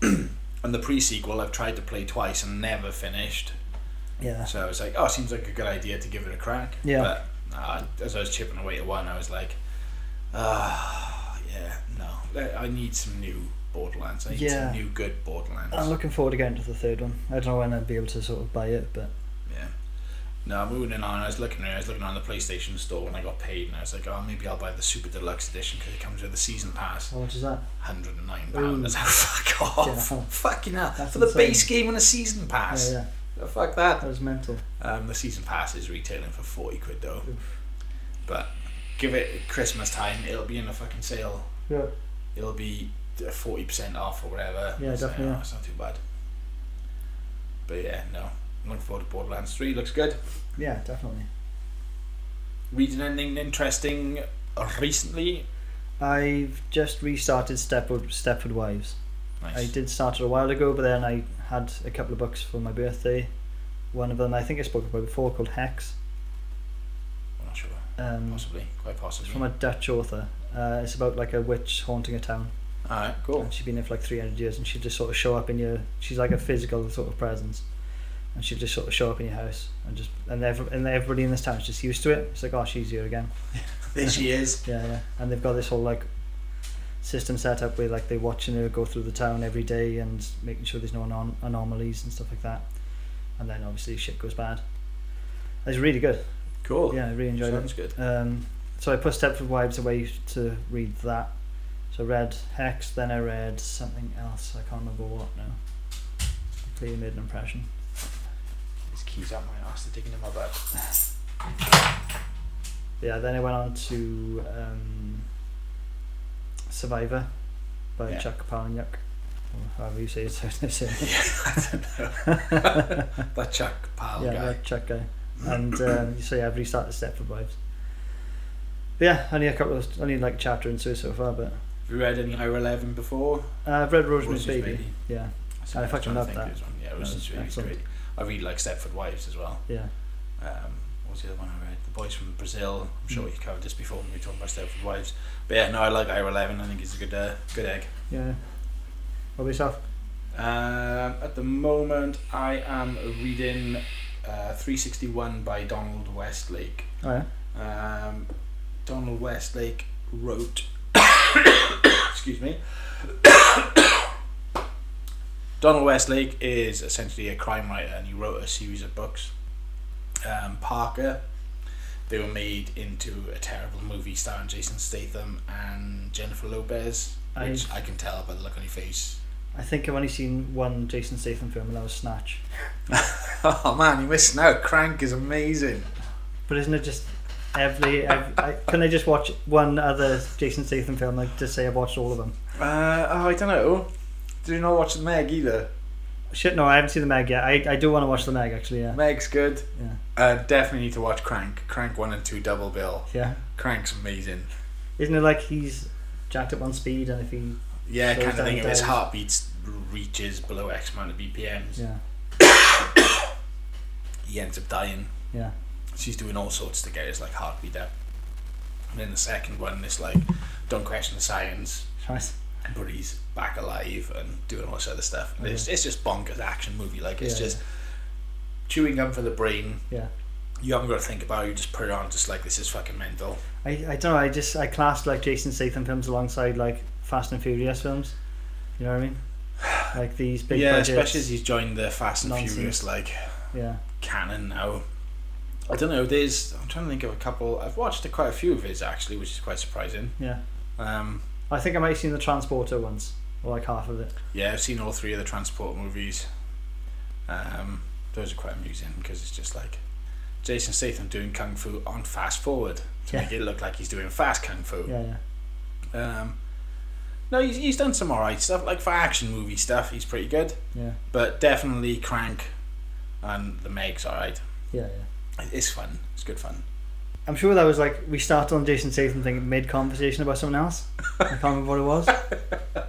Speaker 2: and the pre sequel I've tried to play twice and never finished.
Speaker 3: Yeah
Speaker 2: So I was like, oh, seems like a good idea to give it a crack.
Speaker 3: Yeah.
Speaker 2: But uh, as I was chipping away at one, I was like, ah, yeah, no. I- need some new Borderlands. I need
Speaker 3: Yeah.
Speaker 2: some new good Borderlands.
Speaker 3: I'm looking forward to getting to the third one I don't know when I'll be able to sort of buy it but
Speaker 2: Yeah. No, moving on. I was looking. I was looking on the PlayStation Store when I got paid, and I was like, "Oh, maybe I'll buy the Super Deluxe Edition because it comes with the season pass,
Speaker 3: how much is that
Speaker 2: hundred and nine pounds." Fuck off!
Speaker 3: Yeah.
Speaker 2: Fucking hell!
Speaker 3: That's
Speaker 2: For the
Speaker 3: insane.
Speaker 2: base game and a season pass.
Speaker 3: yeah yeah
Speaker 2: Oh, fuck that.
Speaker 3: that was mental
Speaker 2: Um, the season pass is retailing for forty quid though,
Speaker 3: Oof.
Speaker 2: but give it Christmas time. It'll be in a fucking sale.
Speaker 3: yeah
Speaker 2: It'll be forty percent off or whatever.
Speaker 3: Yeah,
Speaker 2: So,
Speaker 3: definitely, yeah.
Speaker 2: It's not too bad. But yeah, no. I'm looking forward to Borderlands Three. Looks good.
Speaker 3: yeah definitely
Speaker 2: Reading anything interesting recently?
Speaker 3: I've just restarted Stepford Stepford Wives.
Speaker 2: Nice.
Speaker 3: I did start it a while ago, but then I had a couple of books for my birthday. One of them I think I spoke about before called Hex.
Speaker 2: I'm not sure.
Speaker 3: Um,
Speaker 2: Possibly, quite
Speaker 3: it's
Speaker 2: possibly.
Speaker 3: from a Dutch author. Uh, it's about like a witch haunting a town,
Speaker 2: Alright, cool.
Speaker 3: and she's been there for like three hundred years, and she just sort of show up in your. She's like a physical sort of presence, and she just sort of show up in your house, and just and every, and everybody in this town is just used to it. It's like oh she's here again.
Speaker 2: There she is.
Speaker 3: Yeah, yeah. And they've got this whole like system set up where like they're watching her go through the town every day and making sure there's no anom- anomalies and stuff like that. And then obviously shit goes bad. It's really good.
Speaker 2: Cool.
Speaker 3: Yeah, I really enjoyed
Speaker 2: Sounds
Speaker 3: it.
Speaker 2: good.
Speaker 3: Um, so I put Stepford Wives away to read that. So I read Hex, then I read something else. I can't remember what now. Clearly made an impression.
Speaker 2: His keys out my ass, they're digging in my butt.
Speaker 3: Yeah, then I went on to um, Survivor by
Speaker 2: Yeah.
Speaker 3: Chuck Palahniuk. Or however you say it. So it's
Speaker 2: That Chuck Pal
Speaker 3: yeah,
Speaker 2: guy.
Speaker 3: Chuck guy. And um, so yeah, I've restarted Stepford Wives. But yeah, only a couple of, only like chapter into it so far, but
Speaker 2: Have you read any Ira Levin before?
Speaker 3: uh, I've read Rosemary's Baby.
Speaker 2: Baby.
Speaker 3: Yeah,
Speaker 2: So
Speaker 3: I
Speaker 2: was
Speaker 3: fucking love that.
Speaker 2: of this one. Yeah,
Speaker 3: That
Speaker 2: Rosemary's
Speaker 3: was
Speaker 2: Baby's great. I read like Stepford Wives as well.
Speaker 3: yeah,
Speaker 2: Um, what was the other one I read? Boys from Brazil. I'm sure
Speaker 3: Mm.
Speaker 2: you covered this before when we were talking about Stepford Wives. But yeah, no, I like Ira Levin. I think it's a good, uh, good egg.
Speaker 3: yeah. What about yourself?
Speaker 2: Um, at the moment, I am reading uh, 361 by Donald Westlake.
Speaker 3: Oh yeah,
Speaker 2: Um, Donald Westlake wrote. excuse me. Donald Westlake is essentially a crime writer, and he wrote a series of books. Um, Parker. They were made into a terrible movie starring Jason Statham and Jennifer Lopez, which
Speaker 3: I've-
Speaker 2: I can tell by the look on your face.
Speaker 3: I think I've only seen one Jason Statham film, and that was Snatch.
Speaker 2: Oh man, you missed out. Crank is amazing.
Speaker 3: But isn't it just every? every I, can I just watch one other Jason Statham film? Like just say I've watched all of them.
Speaker 2: Uh, oh, I don't know. Did you not watch the Meg either?
Speaker 3: Shit, no, I haven't seen the Meg yet. I, I do want to watch the Meg actually. Yeah,
Speaker 2: Meg's good.
Speaker 3: yeah,
Speaker 2: Uh, definitely need to watch Crank. Crank one and two double bill.
Speaker 3: yeah.
Speaker 2: Crank's amazing.
Speaker 3: Isn't it like he's jacked up on speed and if he
Speaker 2: Yeah, kind of thing. If his
Speaker 3: dies.
Speaker 2: heartbeat reaches below X amount of BPMs,
Speaker 3: yeah
Speaker 2: he ends up dying.
Speaker 3: yeah
Speaker 2: She's doing all sorts to get his like heartbeat up. And then the second one is like, don't question the science,
Speaker 3: right
Speaker 2: but he's back alive and doing all this other stuff. And It's, it's just bonkers action movie. Like it's
Speaker 3: Yeah,
Speaker 2: just chewing gum for the brain.
Speaker 3: yeah.
Speaker 2: You haven't got to think about it. You just put it on, just like this is fucking mental.
Speaker 3: I, I don't know. I just I classed like Jason Statham films alongside like Fast and Furious films. You know what I mean? Like these big
Speaker 2: yeah,
Speaker 3: budgets.
Speaker 2: especially as he's joined the Fast and
Speaker 3: nonsense.
Speaker 2: Furious like
Speaker 3: yeah,
Speaker 2: canon now. I don't know. There's I'm trying to think of a couple. I've watched quite a few of his actually, which is quite surprising.
Speaker 3: yeah.
Speaker 2: Um,
Speaker 3: I think I might have seen the Transporter once, or like half of it.
Speaker 2: yeah, I've seen all three of the Transport movies. Um, those are quite amusing because it's just like Jason Statham doing kung fu on fast forward to
Speaker 3: Yeah.
Speaker 2: make it look like he's doing fast kung fu.
Speaker 3: Yeah, yeah,
Speaker 2: Um, no, he's, he's done some alright stuff like for action movie stuff. He's pretty good,
Speaker 3: yeah,
Speaker 2: but definitely Crank and the Meg's alright.
Speaker 3: yeah, yeah.
Speaker 2: It's fun. It's good fun.
Speaker 3: I'm sure that was like we started on Jason Statham thing mid conversation about someone else. I can't remember what it was.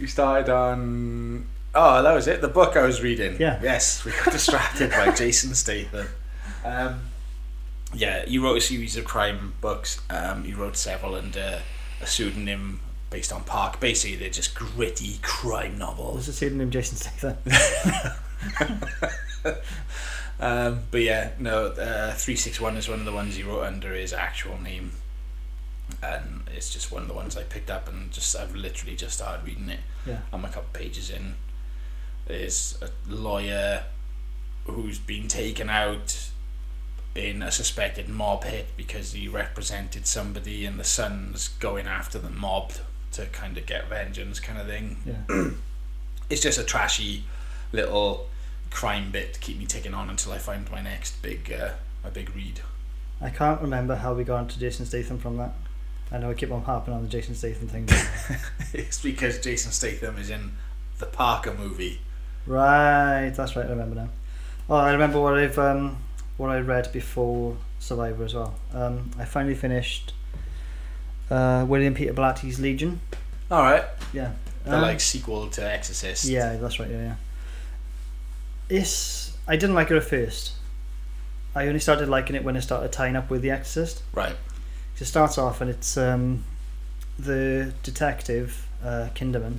Speaker 2: You started on. Oh, that was it. The book I was reading.
Speaker 3: Yeah.
Speaker 2: Yes, we got distracted by Jason Statham. Um, yeah, he wrote a series of crime books. Um, he wrote several under a pseudonym based on Park. Basically, they're just gritty crime novels.
Speaker 3: What's the pseudonym Jason Statham?
Speaker 2: Um, but yeah, no, uh, 361 is one of the ones he wrote under his actual name. And it's just one of the ones I picked up and just I've literally just started reading it.
Speaker 3: Yeah.
Speaker 2: I'm a couple pages in. There's a lawyer who's been taken out in a suspected mob hit because he represented somebody and the son's going after the mob to kind of get vengeance kind of thing
Speaker 3: Yeah,
Speaker 2: it's just a trashy little crime bit to keep me ticking on until I find my next big uh, my big read.
Speaker 3: I can't remember how we got into Jason Statham from that. I know I keep on harping on the Jason Statham thing. but-
Speaker 2: it's because Jason Statham is in the Parker movie.
Speaker 3: Right, that's right. I remember now. Oh, I remember what I've um, what I read before Survivor as well. Um, I finally finished uh, William Peter Blatty's Legion.
Speaker 2: All right,
Speaker 3: Yeah,
Speaker 2: the
Speaker 3: Um,
Speaker 2: like sequel to Exorcist.
Speaker 3: Yeah, that's right. Yeah, yeah. It's I didn't like it at first. I only started liking it when it started tying up with The Exorcist.
Speaker 2: Right.
Speaker 3: It starts off and it's um, the detective uh, Kinderman.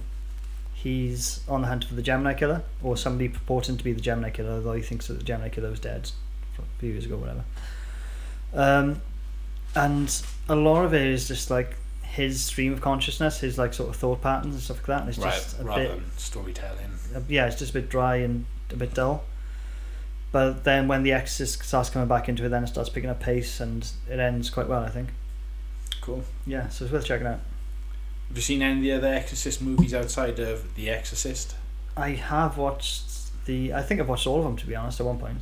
Speaker 3: He's on the hunt for the Gemini killer, or somebody purporting to be the Gemini killer, although he thinks that the Gemini killer was dead a few years ago, whatever. Um, and a lot of it is just like his stream of consciousness, his like sort of thought patterns and stuff like that. And it's
Speaker 2: Right.
Speaker 3: just a
Speaker 2: Rather
Speaker 3: bit
Speaker 2: than storytelling.
Speaker 3: uh, yeah, it's just a bit dry and a bit dull. But then when the Exorcist starts coming back into it, then it starts picking up pace and it ends quite well, I think.
Speaker 2: Cool.
Speaker 3: Yeah, so it's worth checking out.
Speaker 2: Have you seen any of the other Exorcist movies outside of The Exorcist?
Speaker 3: I have watched the. I think I've watched all of them to be honest. At one point,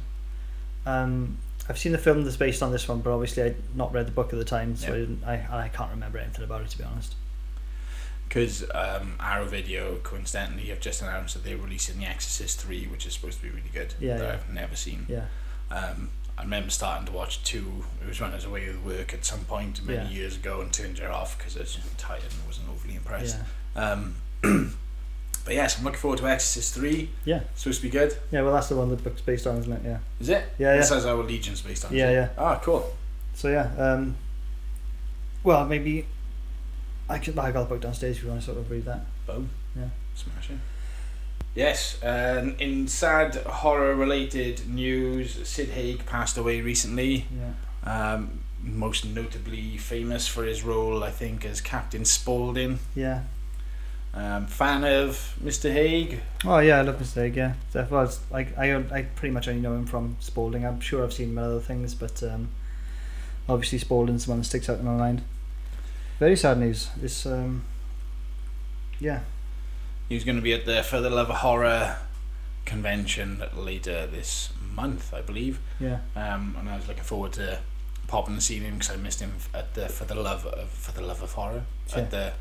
Speaker 3: um, I've seen the film that's based on this one, but obviously I'd not read the book at the time, so I,
Speaker 2: Yeah.
Speaker 3: didn't, I I can't remember anything about it to be honest.
Speaker 2: Because um, Arrow Video coincidentally have just announced that they're releasing The Exorcist 3, which is supposed to be really good.
Speaker 3: Yeah,
Speaker 2: that
Speaker 3: yeah.
Speaker 2: I've never seen.
Speaker 3: Yeah,
Speaker 2: Um, I remember starting to watch two. It was when I was away with work at some point many
Speaker 3: Yeah.
Speaker 2: years ago and turned it off because I was tired and wasn't overly impressed.
Speaker 3: yeah,
Speaker 2: Um, but yes, I'm looking forward to Exorcist 3.
Speaker 3: yeah,
Speaker 2: It's supposed to be good.
Speaker 3: yeah. Well, that's the one the book's based on, isn't it? Yeah,
Speaker 2: Is it?
Speaker 3: Yeah, yeah.
Speaker 2: This has our Legion's based on.
Speaker 3: Yeah,
Speaker 2: it?
Speaker 3: yeah.
Speaker 2: Ah, cool.
Speaker 3: So yeah, um, well maybe I could. I got the book downstairs if you want to sort of read that.
Speaker 2: Boom.
Speaker 3: Yeah.
Speaker 2: Smashing. Yes, um, in sad horror related news, Sid Haig passed away recently.
Speaker 3: Yeah,
Speaker 2: Um, most notably famous for his role, I think, as Captain Spaulding.
Speaker 3: yeah.
Speaker 2: Um, fan of Mr. Haig?
Speaker 3: Oh yeah, I love Mr. Haig. Yeah, so well, it's like I I pretty much only know him from Spaulding. I'm sure I've seen him in other things, but um, obviously Spaulding's the one that sticks out in my mind. Very sad news. This um, yeah,
Speaker 2: He was going to be at the For the Love of Horror convention later this month, I believe.
Speaker 3: yeah,
Speaker 2: Um, and I was looking forward to popping and seeing him because I missed him at the For the Love of For the Love of Horror
Speaker 3: Yeah.
Speaker 2: at the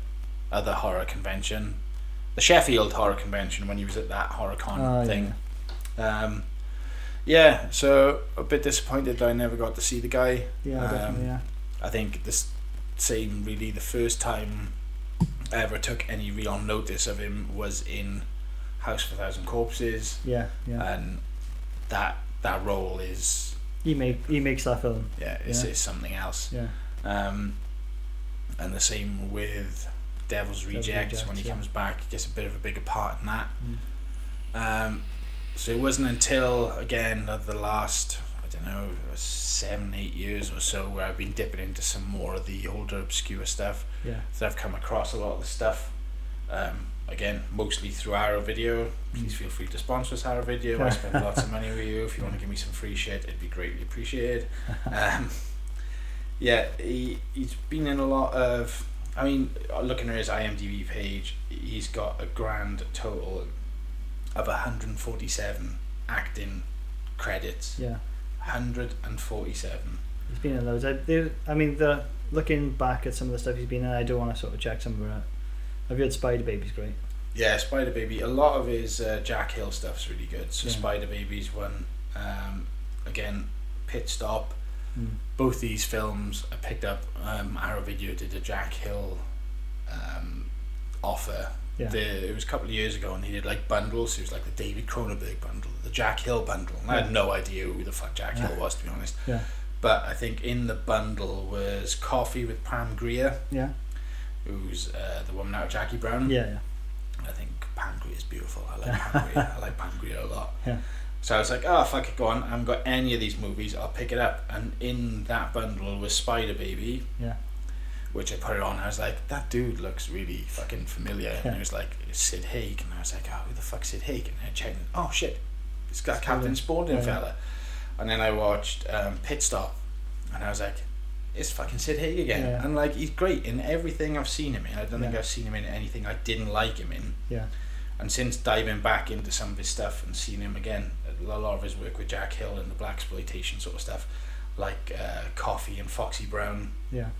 Speaker 2: other horror convention. the Sheffield Horror Convention when he was at that HorrorCon
Speaker 3: Oh, yeah,
Speaker 2: thing. Um, yeah, so a bit disappointed that I never got to see the guy.
Speaker 3: Yeah,
Speaker 2: Um,
Speaker 3: definitely. Yeah.
Speaker 2: I think this same really the first time ever took any real notice of him was in House of a Thousand Corpses,
Speaker 3: Yeah, yeah.
Speaker 2: and that that role is
Speaker 3: he make he makes that film.
Speaker 2: yeah, it's,
Speaker 3: Yeah.
Speaker 2: is something else.
Speaker 3: Yeah.
Speaker 2: Um, and the same with Devil's Rejects,
Speaker 3: Rejects,
Speaker 2: when he
Speaker 3: yeah.
Speaker 2: comes back, gets a bit of a bigger part in that.
Speaker 3: Mm.
Speaker 2: Um, so it wasn't until again the last don't know seven eight years or so where I've been dipping into some more of the older obscure stuff
Speaker 3: Yeah.
Speaker 2: that I've come across a lot of the stuff. Um, again, mostly through Arrow Video. Please feel free to sponsor us, Arrow Video. I spend lots of money with you. If you want to give me some free shit, it'd be greatly appreciated. Um, yeah, he, he's been in a lot of. I mean, looking at his IMDb page, he's got a grand total of 147 acting credits.
Speaker 3: Yeah.
Speaker 2: 147.
Speaker 3: He's been in loads. I, they- I mean, the looking back at some of the stuff he's been in, I do want to sort of check some of it out. I've heard Spider Baby's great.
Speaker 2: Yeah, Spider Baby. A lot of his uh, Jack Hill stuff's really good. So
Speaker 3: Yeah.
Speaker 2: Spider Baby's one. Um, again, Pit Stop.
Speaker 3: Mm.
Speaker 2: Both these films I picked up. Um, Arrow Video did a Jack Hill um, offer.
Speaker 3: Yeah.
Speaker 2: The, it was a couple of years ago, and he did like bundles. It was like the David Cronenberg bundle, the Jack Hill bundle. And I had no idea who the fuck Jack Hill was, to be honest.
Speaker 3: Yeah.
Speaker 2: But I think in the bundle was Coffy with Pam Grier,
Speaker 3: Yeah.
Speaker 2: who's uh, the woman out of Jackie Brown.
Speaker 3: Yeah. Yeah.
Speaker 2: I think Pam Grier is beautiful. I like Pam Grier. I like Pam Grier a lot.
Speaker 3: Yeah.
Speaker 2: So I was like, oh fuck it, go on. I haven't got any of these movies. I'll pick it up. And in that bundle was Spider Baby,
Speaker 3: Yeah.
Speaker 2: Which I put it on. I was like, that dude looks really fucking familiar. And it was like Sid Haig, and I was like, oh, who the fuck's Sid Haig? And I checked. Oh shit, it's got Captain Spaulding
Speaker 3: Yeah.
Speaker 2: fella. And then I watched um, Pit Stop, and I was like. It's fucking Sid Haig again,
Speaker 3: Yeah.
Speaker 2: and like he's great in everything I've seen him in. I don't think I've seen him in anything I didn't like him in.
Speaker 3: Yeah.
Speaker 2: And since diving back into some of his stuff and seeing him again, a lot of his work with Jack Hill and the black exploitation sort of stuff, like uh, Coffy and Foxy Brown,
Speaker 3: Yeah.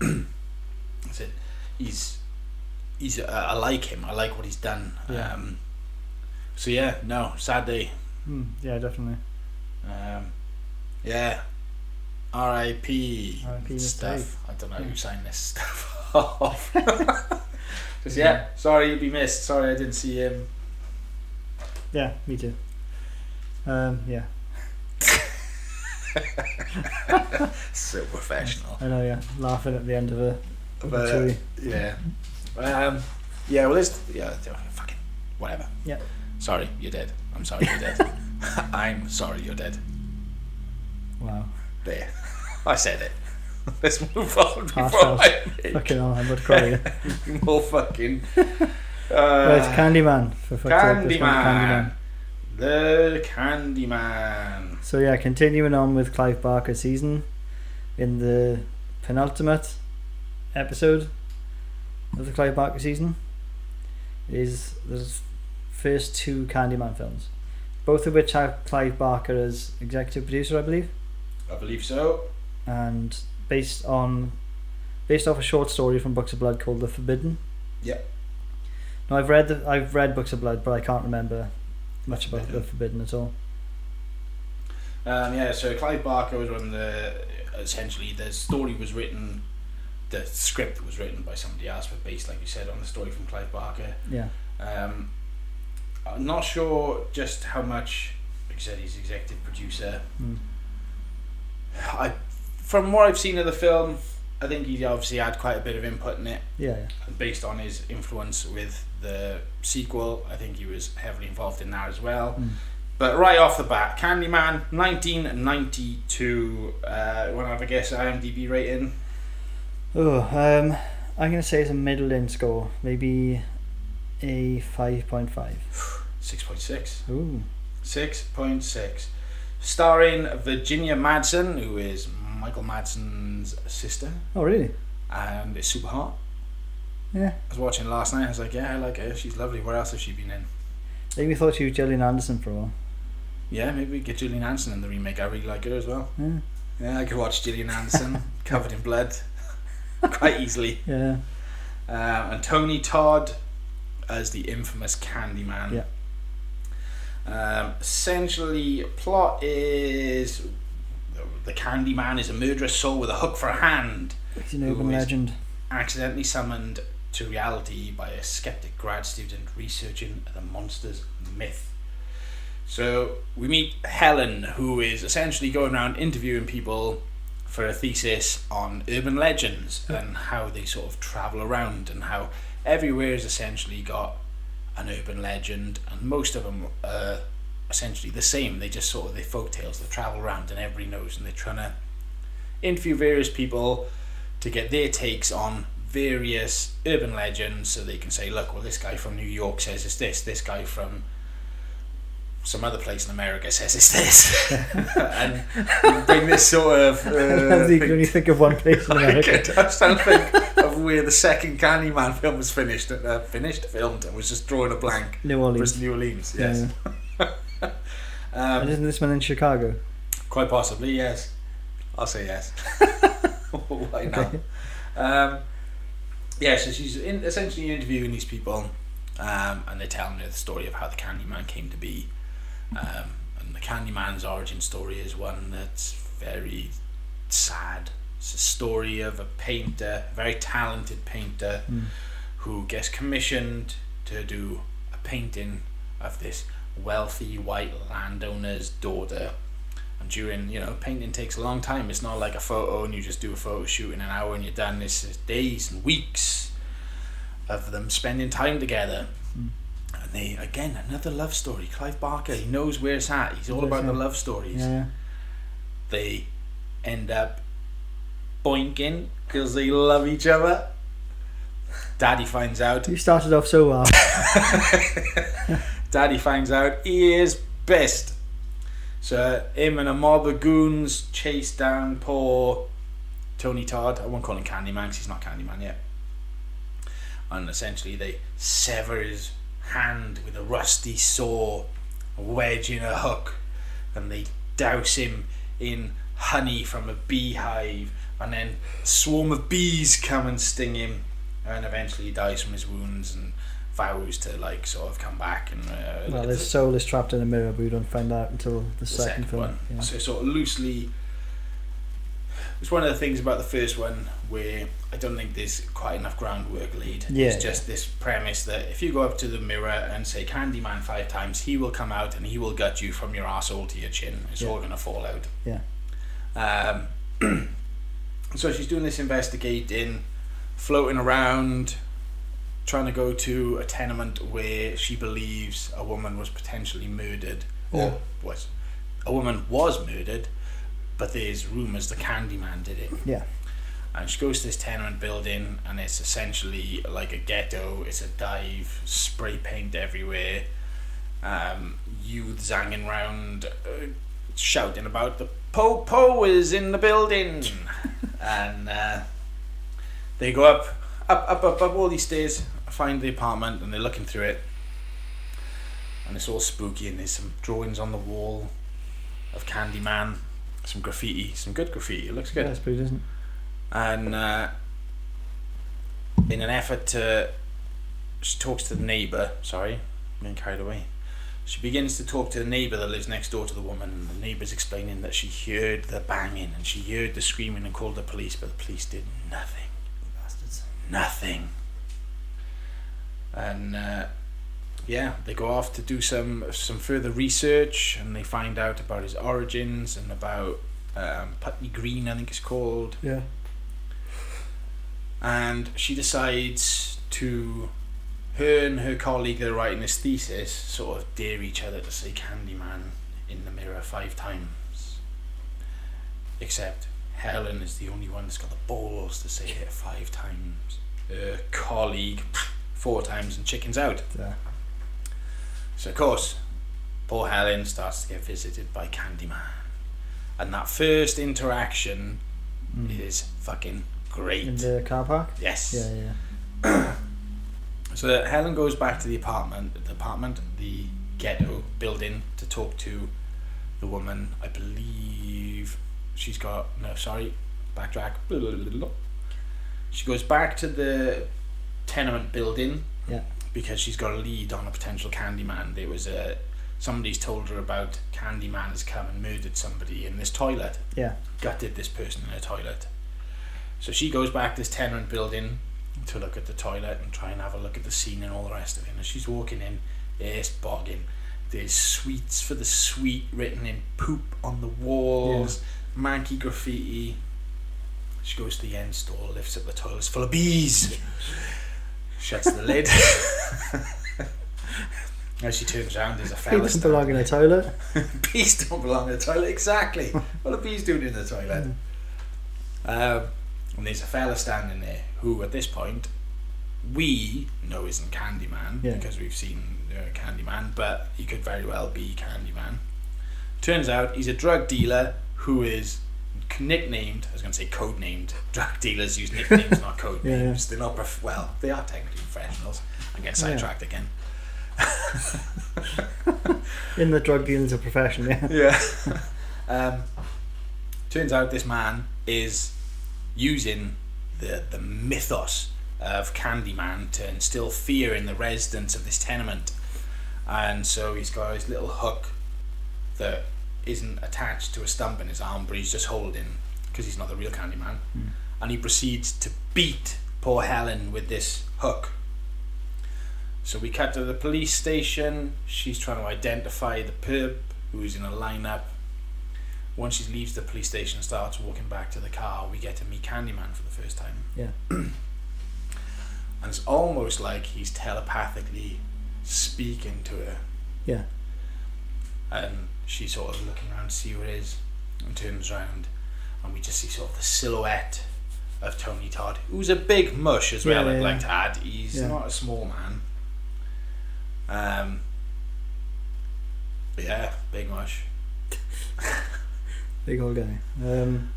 Speaker 2: I said he's he's uh, I like him. I like what he's done.
Speaker 3: Yeah.
Speaker 2: Um, so yeah, no, sad day.
Speaker 3: Mm. Yeah. Definitely.
Speaker 2: Um, yeah. R.I.P. Stuff. I don't know
Speaker 3: Yeah.
Speaker 2: who signed this stuff off. Just yeah, sorry you'd be missed. Sorry I didn't see him.
Speaker 3: Yeah. Me too. Um. Yeah.
Speaker 2: So professional.
Speaker 3: I know. Yeah. Laughing at the end of a. of a
Speaker 2: But,
Speaker 3: chewy.
Speaker 2: yeah. Um, yeah, well, it's, yeah, fucking, whatever.
Speaker 3: Yeah.
Speaker 2: Sorry, you're dead. I'm sorry, you're dead. I'm sorry, you're dead.
Speaker 3: Wow.
Speaker 2: There. I said it. Let's move on before
Speaker 3: Heartfelt.
Speaker 2: I make
Speaker 3: Fucking hell. I'm about to cry.
Speaker 2: more fucking. Uh,
Speaker 3: right. Candyman. For fuck's sake,
Speaker 2: Candyman. The Candyman.
Speaker 3: So yeah, continuing on with Clive Barker season, in the penultimate episode of the Clive Barker season, is the first two Candyman films, both of which have Clive Barker as executive producer, I believe,
Speaker 2: I believe so.
Speaker 3: and based on based off a short story from Books of Blood called The Forbidden.
Speaker 2: Yeah.
Speaker 3: Now I've read the, I've read Books of Blood, but I can't remember much about
Speaker 2: Forbidden.
Speaker 3: The Forbidden at all.
Speaker 2: Um, yeah, so Clive Barker was one of the essentially the story was written, the script was written by somebody else, but based like you said on the story from Clive Barker.
Speaker 3: Yeah,
Speaker 2: Um, I'm not sure just how much, like you said, he's executive producer.
Speaker 3: mm.
Speaker 2: I, from what I've seen of the film, I think he obviously had quite a bit of input in it.
Speaker 3: yeah, yeah.
Speaker 2: Based on his influence with the sequel, I think he was heavily involved in that as well.
Speaker 3: Mm.
Speaker 2: But right off the bat, Candyman, 1992. Uh, want to have a guess IMDb rating?
Speaker 3: Oh, um, I'm gonna say it's a middling score, maybe a five point five.
Speaker 2: 6.6.
Speaker 3: Ooh,
Speaker 2: 6.6. Starring Virginia Madsen, who is Michael Madsen's sister,
Speaker 3: oh really?
Speaker 2: and it's super hot.
Speaker 3: Yeah.
Speaker 2: I was watching last night. I was like, yeah, I like her. She's lovely. What else has she been in?
Speaker 3: Maybe we thought she was Gillian Anderson for a while.
Speaker 2: Yeah, maybe we get Gillian Anderson in the remake. I really like her as well.
Speaker 3: Yeah,
Speaker 2: Yeah, I could watch Gillian Anderson covered in blood quite easily.
Speaker 3: yeah,
Speaker 2: Um, and Tony Todd, as the infamous Candyman.
Speaker 3: Yeah.
Speaker 2: Um, essentially, plot is the Candyman is a murderous soul with a hook for a hand,
Speaker 3: He's an urban legend.
Speaker 2: accidentally summoned to reality by a skeptic grad student researching the monster's myth. So we meet Helen, who is essentially going around interviewing people for a thesis on urban legends and how they sort of travel around and how everywhere has essentially got an urban legend and most of them are uh, essentially the same. They just sort of they folk tales that travel around and everybody knows and they're trying to interview various people to get their takes on various urban legends so they can say, look, well, this guy from New York says it's this, this guy from some other place in America says it's this. and we bring this sort of. Uh,
Speaker 3: you can only think of one place in America.
Speaker 2: I was trying to think of where the second Candyman film was finished, uh, finished, filmed, and was just drawing a blank.
Speaker 3: New Orleans.
Speaker 2: was New Orleans, yes.
Speaker 3: Yeah.
Speaker 2: Um,
Speaker 3: And isn't this one in Chicago?
Speaker 2: Quite possibly, yes. I'll say yes. Why not? Um, yeah, so she's in, essentially interviewing these people, um, and they're telling her the story of how the Candyman came to be. Um, and the Candyman's origin story is one that's very sad. It's a story of a painter, a very talented painter,
Speaker 3: Mm.
Speaker 2: who gets commissioned to do a painting of this wealthy white landowner's daughter. And during, you know, painting takes a long time. It's not like a photo and you just do a photo shoot in an hour and you're done. It's just days and weeks of them spending time together.
Speaker 3: Mm.
Speaker 2: And they, again, another love story. Clive Barker, he knows where it's at. He's all about the love stories.
Speaker 3: Yeah.
Speaker 2: They end up boinking because they love each other. Daddy finds out
Speaker 3: You started off so well.
Speaker 2: Daddy finds out he is pissed. So him and a mob of goons chase down poor Tony Todd. I won't call him Candyman because he's not Candyman yet. And essentially they sever his hand with a rusty saw, a wedge in a hook, and they douse him in honey from a beehive, and then a swarm of bees come and sting him, and eventually he dies from his wounds and vows to like sort of come back and uh,
Speaker 3: well, his soul is trapped in a mirror, but we don't find out until the,
Speaker 2: the
Speaker 3: second,
Speaker 2: second,
Speaker 3: film.
Speaker 2: one.
Speaker 3: Yeah.
Speaker 2: So sort of loosely, it's one of the things about the first one where I don't think there's quite enough groundwork laid.
Speaker 3: Yeah,
Speaker 2: it's just this premise that if you go up to the mirror and say Candyman five times, he will come out and he will gut you from your asshole to your chin. It's
Speaker 3: Yeah.
Speaker 2: all gonna fall out.
Speaker 3: Yeah.
Speaker 2: Um, so she's doing this investigating, floating around, trying to go to a tenement where she believes a woman was potentially murdered, or was a woman was murdered, but there's rumours the Candyman did it.
Speaker 3: Yeah.
Speaker 2: And she goes to this tenement building, and it's essentially like a ghetto. It's a dive, spray paint everywhere, um, youths hanging around, uh, shouting about the Po Po is in the building, and uh, they go up, up, up, up, up all these stairs, find the apartment, and they're looking through it, and it's all spooky, and there's some drawings on the wall of Candyman, some graffiti, some good graffiti. It looks good
Speaker 3: Yeah, that's pretty, isn't it?
Speaker 2: And uh, in an effort to she talks to the neighbor sorry I'm getting carried away she begins to talk to the neighbor that lives next door to the woman and the neighbor's explaining that she heard the banging and she heard the screaming and called the police but the police did nothing
Speaker 3: Bastards.
Speaker 2: nothing and uh, yeah they go off to do some some further research and they find out about his origins and about um, Putney Green I think it's called
Speaker 3: Yeah.
Speaker 2: And she decides to her and her colleague that are writing this thesis sort of dare each other to say Candyman in the mirror five times except Helen is the only one that's got the balls to say it five times her colleague four times and chickens out
Speaker 3: Yeah.
Speaker 2: so of course poor Helen starts to get visited by Candyman and that first interaction
Speaker 3: Mm.
Speaker 2: is fucking great
Speaker 3: In the car park?
Speaker 2: yes
Speaker 3: Yeah, yeah.
Speaker 2: So Helen goes back to the apartment, the apartment, the ghetto building to talk to the woman. I believe she's got no, sorry, backtrack. She goes back to the tenement building.
Speaker 3: Yeah.
Speaker 2: because she's got a lead on a potential Candyman. There was a somebody's told her about Candyman has come and murdered somebody in this toilet.
Speaker 3: Yeah.
Speaker 2: Gutted this person in a toilet. So she goes back to this tenement building to look at the toilet and try and have a look at the scene and all the rest of it. And she's walking in, it's bogging. There's sweets for the sweet written in poop on the walls, manky graffiti. She goes to the end stall, lifts up the toilet, it's full of bees. Shuts the lid. As she turns around, there's a
Speaker 3: He
Speaker 2: fella
Speaker 3: doesn't belong in a toilet.
Speaker 2: bees don't belong in the toilet. Exactly. what are bees doing in the toilet? Um, and there's a fella standing there who, at this point, we know isn't Candyman
Speaker 3: Yeah.
Speaker 2: because we've seen uh, Candyman, but he could very well be Candyman. Turns out he's a drug dealer who is nicknamed. I was going to say code named. Drug dealers use nicknames, not code
Speaker 3: Yeah, yeah.
Speaker 2: names. They're not prof- well. They are technically professionals. I get
Speaker 3: Yeah.
Speaker 2: sidetracked again.
Speaker 3: In the drug dealing's a profession, yeah.
Speaker 2: Yeah. um, turns out this man is using the the mythos of Candyman to instill fear in the residents of this tenement, and so he's got his little hook that isn't attached to a stump in his arm, but he's just holding because he's not the real Candyman, hmm. and he proceeds to beat poor Helen with this hook. So we cut to the police station. She's trying to identify the perp who's in a lineup. Once she leaves the police station and starts walking back to the car, we get to meet Candyman for the first time.
Speaker 3: Yeah.
Speaker 2: and it's almost like he's telepathically speaking to her.
Speaker 3: Yeah.
Speaker 2: And she's sort of looking around to see who it is and turns around and we just see sort of the silhouette of Tony Todd, who's a big mush as well,
Speaker 3: Yeah,
Speaker 2: I'd like
Speaker 3: yeah.
Speaker 2: to add. He's
Speaker 3: Yeah.
Speaker 2: not a small man. Um, yeah, big mush.
Speaker 3: Big old guy. Um,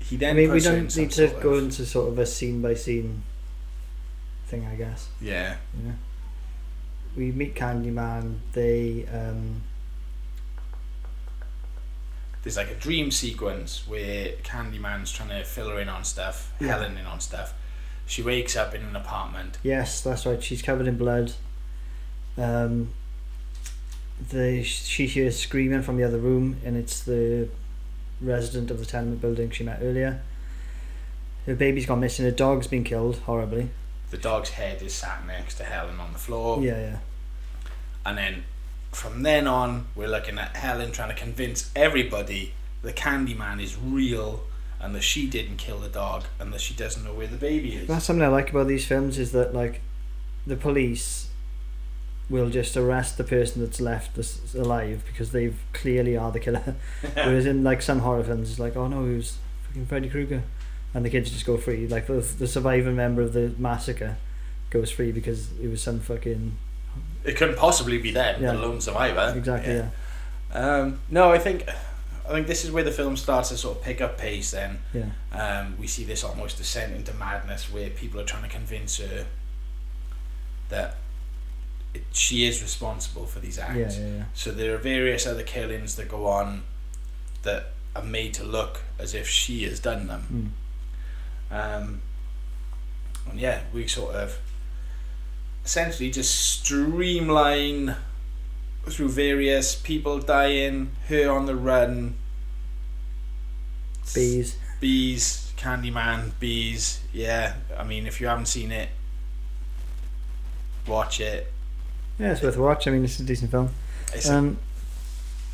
Speaker 2: He
Speaker 3: I mean, we
Speaker 2: puts her in
Speaker 3: don't need to go
Speaker 2: of-
Speaker 3: into sort of a scene by scene thing, I guess.
Speaker 2: Yeah,
Speaker 3: Yeah. We meet Candyman. They um,
Speaker 2: there's like a dream sequence where Candyman's trying to fill her in on stuff,
Speaker 3: Yeah.
Speaker 2: Helen in on stuff. She wakes up in an apartment.
Speaker 3: yes, that's right. She's covered in blood. Um, the she hears screaming from the other room, and it's the resident of the tenement building she met earlier. Her baby's gone missing. Her dog's been killed horribly.
Speaker 2: The dog's head is sat next to Helen on the floor.
Speaker 3: Yeah, yeah,
Speaker 2: And then from then on, we're looking at Helen trying to convince everybody the Candyman is real and that she didn't kill the dog and that she doesn't know where the baby is.
Speaker 3: That's something I like about these films is that like the police will just arrest the person that's left that's alive because they've clearly are the killer. Whereas in like some horror films, it's like, oh no, it was fucking Freddy Krueger, and the kids just go free. Like the the surviving member of the massacre goes free because it was some fucking
Speaker 2: it couldn't possibly be them,
Speaker 3: Yeah.
Speaker 2: the lone survivor.
Speaker 3: exactly yeah
Speaker 2: Um, no, I think I think this is where the film starts to sort of pick up pace. Then
Speaker 3: yeah
Speaker 2: um, we see this almost descent into madness, where people are trying to convince her that it, she is responsible for these acts.
Speaker 3: yeah yeah yeah
Speaker 2: So there are various other killings that go on that are made to look as if she has done them.
Speaker 3: mm.
Speaker 2: Um, and yeah, we sort of essentially just streamline through various people dying, her on the run,
Speaker 3: bees
Speaker 2: bees, Candyman, bees. Yeah, I mean, if you haven't seen it, watch it.
Speaker 3: Yeah it's worth a watch. I mean it's a decent film. Um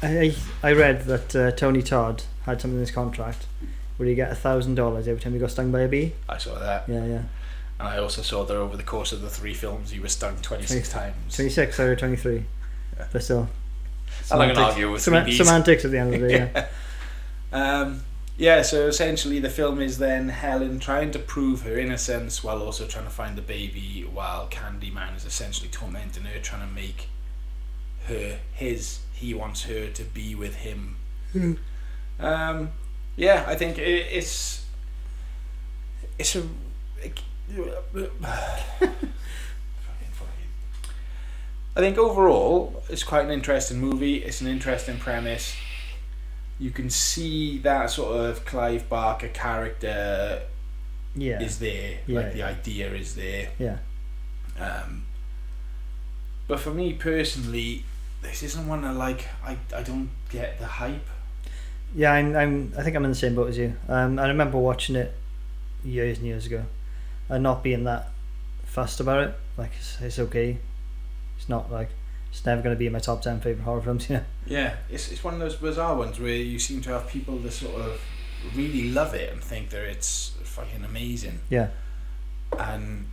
Speaker 3: I I read that uh, Tony Todd had something in his contract where he get a thousand dollars every time he got stung by a bee.
Speaker 2: I saw that,
Speaker 3: yeah yeah.
Speaker 2: And I also saw that over the course of the three films, he was stung twenty six
Speaker 3: 26
Speaker 2: times.
Speaker 3: 26 or 23
Speaker 2: Yeah.
Speaker 3: but still.
Speaker 2: I'm not gonna
Speaker 3: semantics-
Speaker 2: argue with
Speaker 3: sema- semantics at the end of the day yeah.
Speaker 2: Um, yeah, so essentially the film is then Helen trying to prove her innocence while also trying to find the baby, while Candyman is essentially tormenting her, trying to make her his. He wants her to be with him.
Speaker 3: Mm.
Speaker 2: Um, yeah, I think it, it's it's a. I think overall it's quite an interesting movie. It's an interesting premise. You can see that sort of Clive Barker character
Speaker 3: yeah
Speaker 2: is there,
Speaker 3: Yeah,
Speaker 2: like the
Speaker 3: yeah.
Speaker 2: idea is there.
Speaker 3: yeah
Speaker 2: Um, But for me personally, this isn't one that like I, I don't get the hype.
Speaker 3: Yeah, I'm, I'm. I think I'm in the same boat as you. Um, I remember watching it years and years ago, and not being that fussed about it. Like it's, it's okay. It's not like it's never going to be in my top ten favorite horror films. You know.
Speaker 2: Yeah, it's it's one of those bizarre ones where you seem to have people that sort of really love it and think that it's fucking amazing.
Speaker 3: Yeah.
Speaker 2: And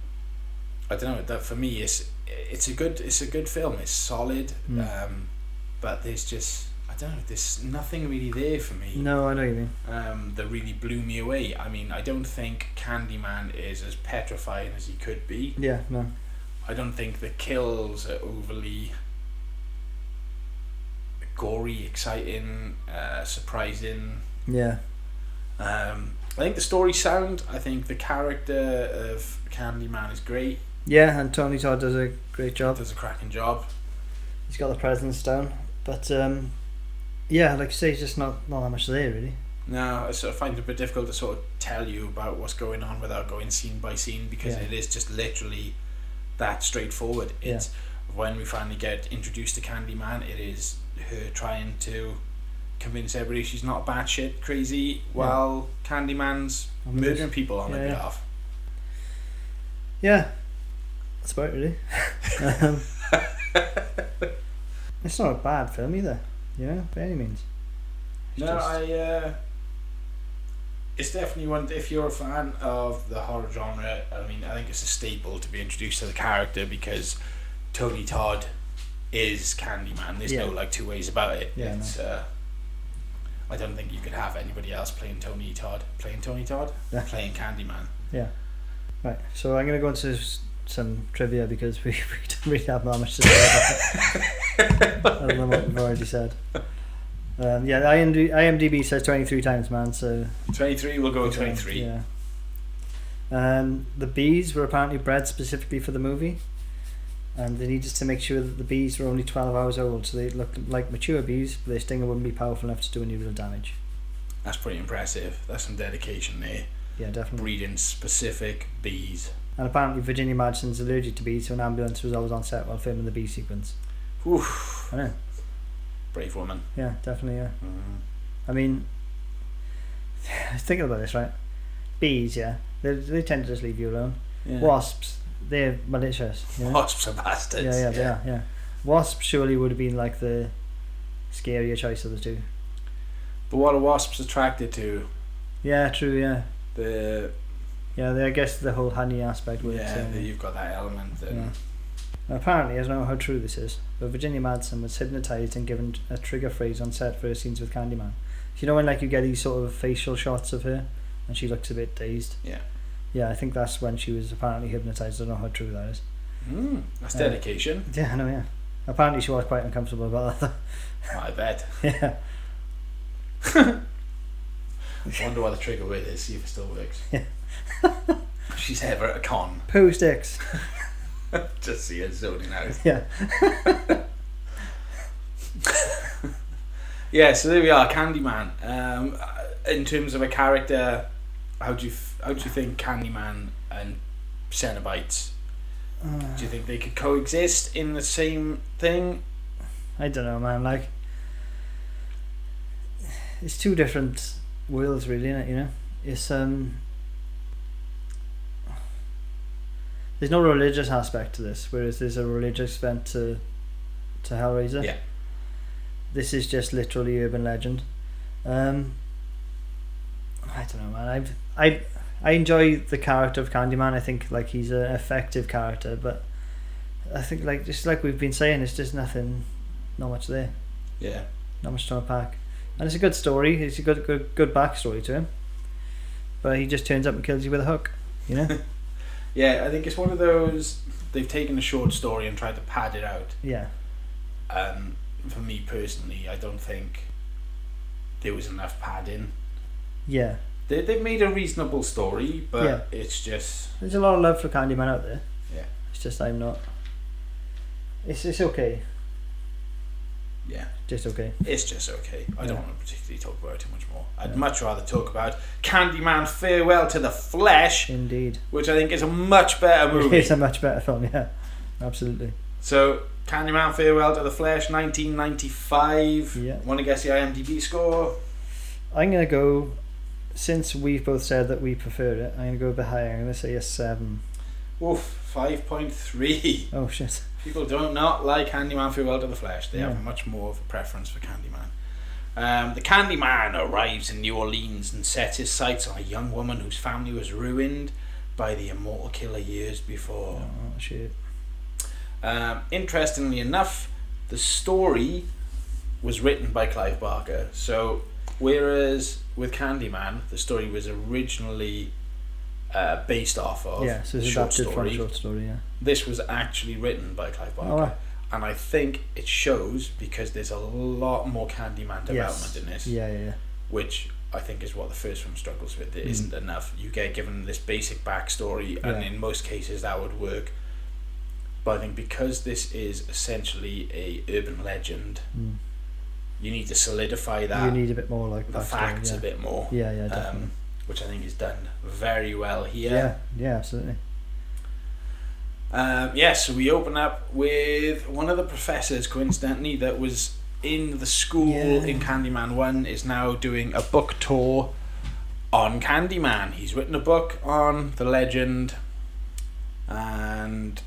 Speaker 2: I don't know that for me it's it's a good it's a good film. It's solid,
Speaker 3: Mm.
Speaker 2: um, but there's just I don't know. There's nothing really there for me.
Speaker 3: No, I know what you mean.
Speaker 2: um, that really blew me away. I mean, I don't think Candyman is as petrifying as he could be.
Speaker 3: Yeah. No.
Speaker 2: I don't think the kills are overly gory, exciting, uh, surprising.
Speaker 3: Yeah.
Speaker 2: Um, I think the story sound. I think the character of Candyman is great.
Speaker 3: Yeah, and Tony Todd does a great job.
Speaker 2: Does a cracking job.
Speaker 3: He's got the presence down, but um, yeah, like you say, it's just not not that much there really.
Speaker 2: No, I sort of find it a bit difficult to sort of tell you about what's going on without going scene by scene because
Speaker 3: Yeah.
Speaker 2: it is just literally that straightforward.
Speaker 3: Yeah.
Speaker 2: It's when we finally get introduced to Candyman, it is her trying to convince everybody she's not batshit crazy while Candyman's
Speaker 3: On the
Speaker 2: murdering people on
Speaker 3: Yeah,
Speaker 2: her behalf.
Speaker 3: Yeah, that's about it really. um, it's not a bad film either, you know, by any means. It's
Speaker 2: No,
Speaker 3: just-
Speaker 2: I. Uh, it's definitely one. If you're a fan of the horror genre, I mean, I think it's a staple to be introduced to the character because Tony Todd is Candyman. There's no like two ways about it.
Speaker 3: Yeah,
Speaker 2: it's. Uh, I don't think you could have anybody else playing Tony Todd. Playing Tony Todd.
Speaker 3: Yeah.
Speaker 2: Playing Candyman. Yeah.
Speaker 3: Right, so I'm going to go into some trivia because we, we don't really have that much to say about it, other than what we've already said. Um, yeah, IMD, IMDb says 23 times, man, so.
Speaker 2: Twenty three. We'll go with twenty three.
Speaker 3: Yeah. Um, the bees were apparently bred specifically for the movie, and they needed to make sure that the bees were only 12 hours old, so they looked like mature bees, but their stinger wouldn't be powerful enough to do any real damage.
Speaker 2: That's pretty impressive. That's some dedication there.
Speaker 3: Yeah, definitely.
Speaker 2: Breeding specific bees.
Speaker 3: And apparently, Virginia Madsen's allergic to bees, so an ambulance was always on set while filming the bee sequence.
Speaker 2: Oof.
Speaker 3: I know.
Speaker 2: Brave woman.
Speaker 3: Yeah, definitely. Yeah.
Speaker 2: Mhm.
Speaker 3: I mean, thinking about this, right? Bees, yeah, they they tend to just leave you alone.
Speaker 2: Yeah.
Speaker 3: Wasps, they're malicious. You know?
Speaker 2: Wasps are bastards.
Speaker 3: Yeah, yeah, they are. Yeah, wasps surely would have been like the scarier choice of the two.
Speaker 2: But what are wasps attracted to?
Speaker 3: Yeah, true. Yeah,
Speaker 2: The
Speaker 3: yeah. They, I guess the whole honey aspect works.
Speaker 2: yeah, the, you've got that element. And
Speaker 3: yeah. Apparently, I don't know how true this is, but Virginia Madsen was hypnotized and given a trigger phrase on set for her scenes with Candyman. You know when like you get these sort of facial shots of her, and she looks a bit dazed.
Speaker 2: Yeah.
Speaker 3: Yeah, I think that's when she was apparently hypnotized. I don't know how true that is.
Speaker 2: Mm, that's
Speaker 3: Uh,
Speaker 2: dedication.
Speaker 3: Yeah, I know. Yeah. Apparently, she was quite uncomfortable about that.
Speaker 2: I bet.
Speaker 3: yeah.
Speaker 2: Wonder what the trigger word is. See if it still works.
Speaker 3: Yeah.
Speaker 2: She's ever at a con.
Speaker 3: Poo sticks.
Speaker 2: Just see her zoning out.
Speaker 3: Yeah.
Speaker 2: Yeah, so there we are, Candyman. Um, uh, in terms of a character, how do you how do you think Candyman and Cenobites?
Speaker 3: Uh,
Speaker 2: Do you think they could coexist in the same thing?
Speaker 3: I don't know, man. Like, it's two different worlds, really, is You know, it's um. There's no religious aspect to this, whereas there's a religious bent to, to Hellraiser.
Speaker 2: Yeah.
Speaker 3: This is just literally urban legend. Um. I don't know, man. I've I I enjoy the character of Candyman. I think like he's an effective character, but I think like just like we've been saying, it's just nothing, not much there,
Speaker 2: Yeah.
Speaker 3: not much to unpack. And it's a good story. It's a good good good backstory to him. But he just turns up and kills you with a hook. You know?
Speaker 2: Yeah, I think it's one of those. They've taken a short story and tried to pad it out.
Speaker 3: yeah.
Speaker 2: Um, for me personally, I don't think there was enough padding.
Speaker 3: Yeah.
Speaker 2: They, they've made a reasonable story, but
Speaker 3: Yeah.
Speaker 2: it's just.
Speaker 3: There's a lot of love for Candyman out there.
Speaker 2: Yeah.
Speaker 3: It's just I'm not. It's it's okay.
Speaker 2: Yeah,
Speaker 3: Just okay.
Speaker 2: it's just okay. I don't
Speaker 3: Yeah.
Speaker 2: want to particularly talk about it too much more. I'd much rather talk about Candyman Farewell to the Flesh,
Speaker 3: Indeed.
Speaker 2: which I think is a much better movie.
Speaker 3: It's a much better film. Yeah. Absolutely.
Speaker 2: So Candyman Farewell to the Flesh, 1995.
Speaker 3: Yeah.
Speaker 2: Want to guess the IMDb score?
Speaker 3: I'm gonna go. Since we've both said that we prefer it, I'm gonna go a bit higher. I'm gonna say a seven.
Speaker 2: Oof, 5.3.
Speaker 3: Oh shit!
Speaker 2: People do not like Candyman Farewell well to the Flesh. They
Speaker 3: Yeah.
Speaker 2: have much more of a preference for Candyman. Um, the Candyman arrives in New Orleans and sets his sights on a young woman whose family was ruined by the immortal killer years before.
Speaker 3: Oh shit!
Speaker 2: Um, interestingly enough, the story was written by Clive Barker. So, whereas with Candyman, the story was originally uh, based off of
Speaker 3: yeah, so it's
Speaker 2: short
Speaker 3: adapted from
Speaker 2: story,
Speaker 3: a short story. Yeah.
Speaker 2: this was actually written by Clive Barker.
Speaker 3: Oh.
Speaker 2: And I think it shows because there's a lot more Candyman development
Speaker 3: Yes.
Speaker 2: in this,
Speaker 3: Yeah, yeah, yeah.
Speaker 2: which I think is what the first film struggles with. There
Speaker 3: Mm.
Speaker 2: not enough. You get given this basic backstory, and
Speaker 3: Yeah.
Speaker 2: in most cases that would work. But I think because this is essentially a urban legend,
Speaker 3: Mm.
Speaker 2: You need to solidify that
Speaker 3: you need a bit more like
Speaker 2: the facts
Speaker 3: yeah.
Speaker 2: a bit more.
Speaker 3: Yeah, yeah, definitely.
Speaker 2: um, which I think is done very well here.
Speaker 3: yeah, yeah, absolutely.
Speaker 2: Um, yeah, so we open up with one of the professors, coincidentally, that was in the school
Speaker 3: Yeah.
Speaker 2: in Candyman 1 is now doing a book tour on Candyman. He's written a book on the legend and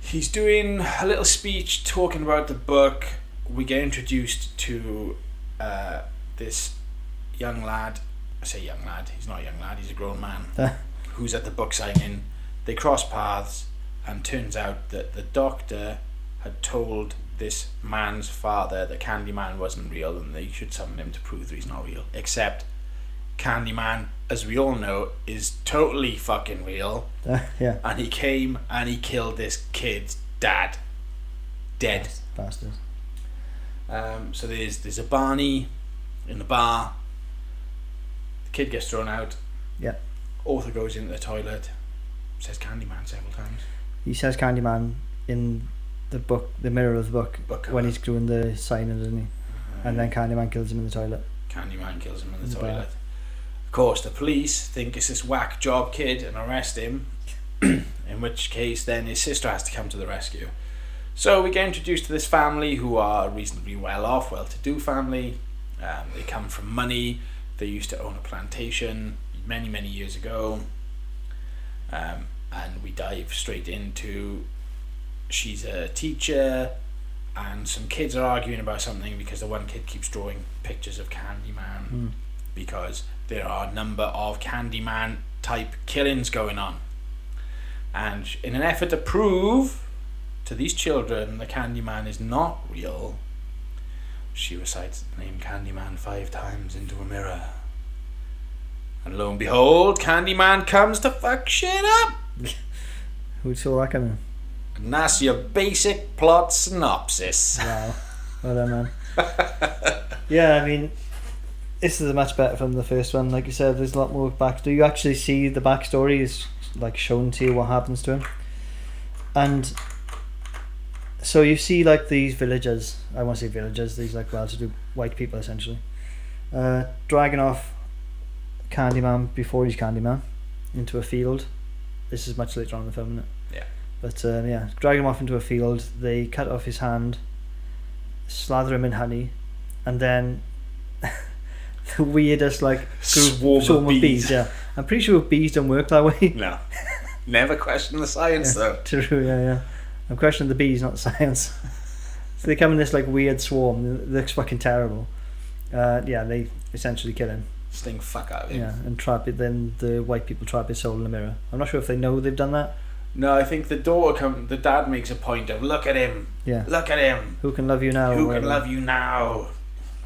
Speaker 2: he's doing a little speech talking about the book. We get introduced to uh, this young lad. I say young lad, he's not a young lad, he's a grown man who's at the book signing. They cross paths, and turns out that the doctor had told this man's father that Candyman wasn't real and they should summon him to prove that he's not real. Except Candyman, as we all know, is totally fucking real.
Speaker 3: yeah.
Speaker 2: And he came and he killed this kid's dad. Dead.
Speaker 3: Bastard.
Speaker 2: Um, so there's there's a Barney in the bar. The kid gets thrown out.
Speaker 3: Yeah.
Speaker 2: Author goes into the toilet. Says Candyman several times.
Speaker 3: He says Candyman in the book, the mirror of the book,
Speaker 2: Book
Speaker 3: when he's doing the signing, doesn't he? And then Candyman kills him in the toilet.
Speaker 2: Candyman kills him in the
Speaker 3: Yeah.
Speaker 2: toilet. Of course, the police think it's this whack job kid and arrest him. in which case, then his sister has to come to the rescue. So we get introduced to this family who are reasonably well off, well to do family. Um, they come from money. They used to own a plantation many, many years ago. Um, and we dive straight into she's a teacher and some kids are arguing about something because the one kid keeps drawing pictures of Candyman
Speaker 3: Mm.
Speaker 2: because there are a number of Candyman type killings going on. And in an effort to prove to these children the Candyman is not real, she recites the name Candyman five times into a mirror. And lo and behold, Candyman comes to fuck shit up!
Speaker 3: Who saw that coming?
Speaker 2: And that's your basic plot synopsis.
Speaker 3: Wow. well done, man. yeah, I mean, this is a much better from the first one. Like you said, there's a lot more back. Do you actually see the backstory is like shown to you what happens to him? And so you see like these villagers. I want to say villagers. These like well-to-do white people essentially, uh, dragging off Candyman before he's Candyman into a field. This is much later on in the film, isn't it?
Speaker 2: Yeah.
Speaker 3: But um, yeah, drag him off into a field. They cut off his hand, slather him in honey, and then the weirdest like group,
Speaker 2: Swarm of bees.
Speaker 3: Yeah, I'm pretty sure bees don't work that way.
Speaker 2: No. Never question the science though.
Speaker 3: True. Yeah, yeah. I'm questioning the bees, not the science. so they come in this like weird swarm. It looks fucking terrible. Uh, yeah, they essentially kill him.
Speaker 2: Sting fuck out of him.
Speaker 3: Yeah, and trap it. Then the white people trap his soul in the mirror. I'm not sure if they know they've done that.
Speaker 2: No, I think the daughter come the dad makes a point of look at him.
Speaker 3: Yeah.
Speaker 2: Look at him.
Speaker 3: Who can love you now?
Speaker 2: Who can love you now?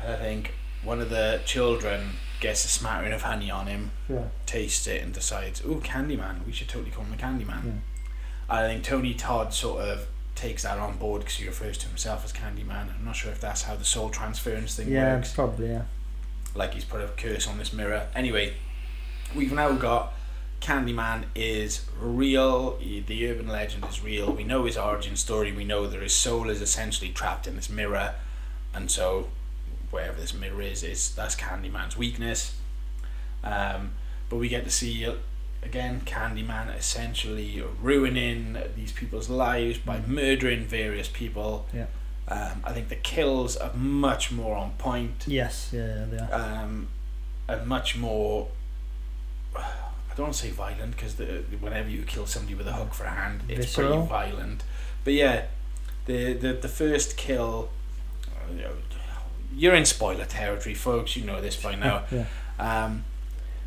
Speaker 2: And I think one of the children gets a smattering of honey on him,
Speaker 3: Yeah.
Speaker 2: tastes it and decides, Ooh, Candyman, we should totally call him a Candyman.
Speaker 3: Yeah.
Speaker 2: I think Tony Todd sort of takes that on board because he refers to himself as Candyman. I'm not sure if that's how the soul transference thing
Speaker 3: Yeah,
Speaker 2: works.
Speaker 3: probably. Yeah.
Speaker 2: like he's put a curse on this mirror. Anyway, we've now got Candyman is real. The urban legend is real. We know his origin story. We know that his soul is essentially trapped in this mirror, and so wherever this mirror is, is that's Candyman's weakness. Um, but we get to see again, Candyman essentially ruining these people's lives by murdering various people.
Speaker 3: Yeah.
Speaker 2: Um, I think the kills are much more on point
Speaker 3: Yes, yeah, yeah, they are.
Speaker 2: um, and much more. I don't want to say violent because whenever you kill somebody with a hook for a hand, it's
Speaker 3: Visceral.
Speaker 2: pretty violent. But yeah, the the, the first kill. you know, You're in spoiler territory, folks. You know this by now.
Speaker 3: yeah.
Speaker 2: Um,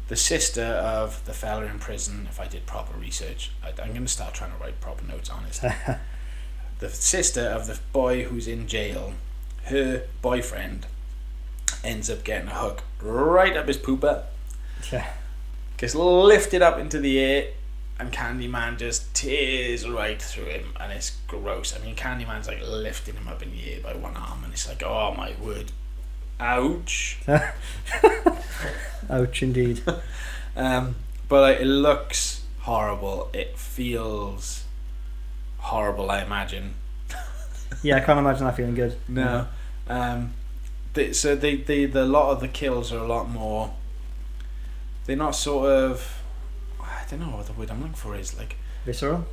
Speaker 2: the sister of the fella in prison, if I did proper research, I, I'm going to start trying to write proper notes on it. the sister of the boy who's in jail, her boyfriend ends up getting a hook right up his pooper,
Speaker 3: yeah.
Speaker 2: gets lifted up into the air, and Candyman just tears right through him, and it's gross. I mean, Candyman's like lifting him up in the air by one arm, and it's like, oh my word, ouch.
Speaker 3: Ouch, indeed.
Speaker 2: Um, but like, it looks horrible. It feels horrible. I imagine.
Speaker 3: Yeah, I can't imagine that feeling good.
Speaker 2: No. Um, they, so they, they the lot of the kills are a lot more. They're not sort of. I don't know what the word I'm looking for is like
Speaker 3: Visceral?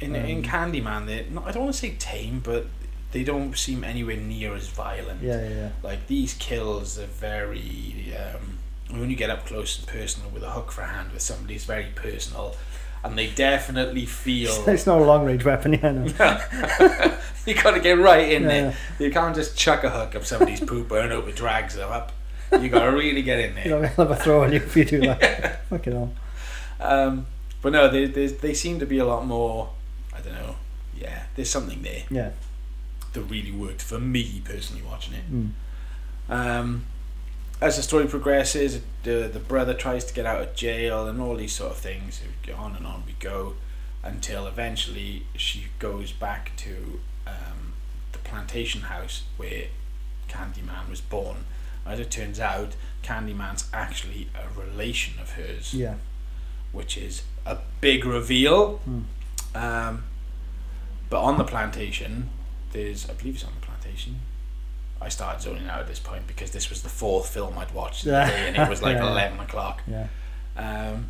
Speaker 2: in in
Speaker 3: Um,
Speaker 2: Candyman. They not I don't want to say tame, but they don't seem anywhere near as violent.
Speaker 3: Yeah, yeah, yeah.
Speaker 2: Like these kills are very. Um, when you get up close and personal with a hook for a hand with somebody, it's very personal, and they definitely feel.
Speaker 3: It's not a long range weapon, yeah, no.
Speaker 2: you got to get right in
Speaker 3: Yeah,
Speaker 2: there. You can't just chuck a hook up somebody's pooper and hope it drags them up. You got to really get in there.
Speaker 3: You know, I'll have a throw on you if you do that. Fucking hell.
Speaker 2: Um, but no, they, they they seem to be a lot more. I don't know. Yeah, there's something there
Speaker 3: Yeah.
Speaker 2: That really worked for me personally watching it.
Speaker 3: Mm.
Speaker 2: Um, as the story progresses, the the brother tries to get out of jail and all these sort of things. On and on we go, until eventually she goes back to um, the plantation house where Candyman was born. As it turns out, Candyman's actually a relation of hers,
Speaker 3: Yeah.
Speaker 2: which is a big reveal.
Speaker 3: Mm.
Speaker 2: Um, but on the plantation, there's I believe it's on the plantation. I started zoning out at this point because this was the fourth film I'd watched day, and it was like
Speaker 3: Yeah.
Speaker 2: eleven o'clock.
Speaker 3: Yeah.
Speaker 2: Um,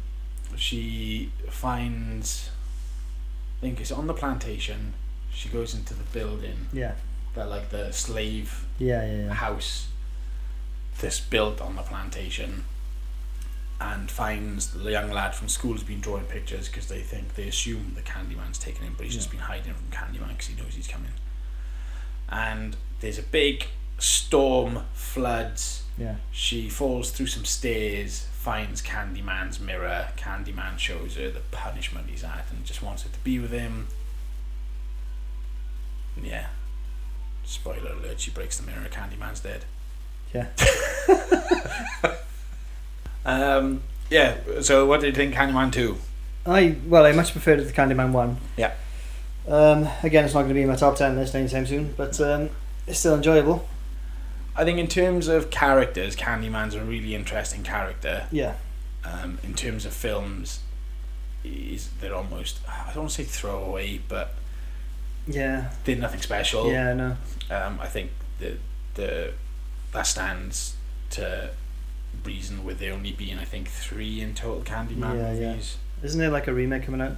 Speaker 2: she finds, I think it's on the plantation. She goes into the building
Speaker 3: Yeah.
Speaker 2: that like the slave
Speaker 3: Yeah, yeah, yeah.
Speaker 2: house that's built on the plantation and finds the young lad from school has been drawing pictures because they think they assume the Candyman's taken him but he's just been hiding from Candyman because he knows he's coming and there's a big storm floods
Speaker 3: Yeah.
Speaker 2: she falls through some stairs finds Candyman's mirror Candyman shows her the punishment he's at and just wants her to be with him yeah spoiler alert she breaks the mirror Candyman's dead
Speaker 3: Yeah.
Speaker 2: Um, yeah. So, what did you think, Candyman Two?
Speaker 3: I well, I much preferred to Candyman one.
Speaker 2: Yeah.
Speaker 3: Um, again, it's not going to be in my top ten list anytime soon, but um, it's still enjoyable.
Speaker 2: I think in terms of characters, Candyman's a really interesting character.
Speaker 3: Yeah.
Speaker 2: Um, in terms of films, is they're almost I don't want to say throwaway, but
Speaker 3: Yeah.
Speaker 2: they're nothing special.
Speaker 3: Yeah. No.
Speaker 2: Um, I think the the that stands to reason with there only being I think three in total Candyman
Speaker 3: Yeah, yeah.
Speaker 2: movies.
Speaker 3: Isn't there like a remake coming out?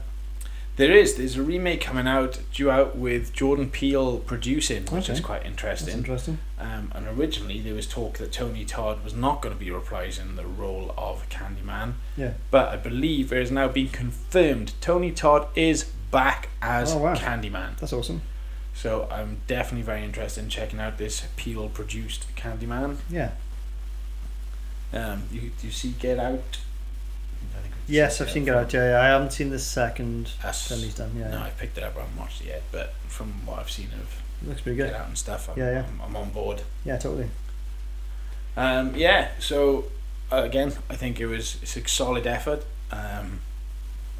Speaker 2: There is. There's a remake coming out, due out with Jordan Peele producing, which is
Speaker 3: Okay.
Speaker 2: quite
Speaker 3: That's
Speaker 2: interesting.
Speaker 3: interesting.
Speaker 2: Um, and originally there was talk that Tony Todd was not going to be reprising the role of Candyman,
Speaker 3: Yeah.
Speaker 2: but I believe it has now been confirmed Tony Todd is back as
Speaker 3: Oh, wow.
Speaker 2: Candyman.
Speaker 3: That's awesome.
Speaker 2: So I'm definitely very interested in checking out this Peele produced Candyman.
Speaker 3: Yeah.
Speaker 2: Um, you you see Get Out? I think we've
Speaker 3: Yes, I've seen Out. Yeah, yeah. I haven't seen the second
Speaker 2: That's,
Speaker 3: film he's done. Yeah.
Speaker 2: no,
Speaker 3: yeah.
Speaker 2: I picked it up. I haven't watched it yet, but from what I've seen of
Speaker 3: Looks pretty good. Get.
Speaker 2: Out and stuff, I'm,
Speaker 3: Yeah, yeah.
Speaker 2: I'm, I'm on board.
Speaker 3: Yeah, totally.
Speaker 2: Um, yeah, so uh, again, I think it was it's a solid effort. Um,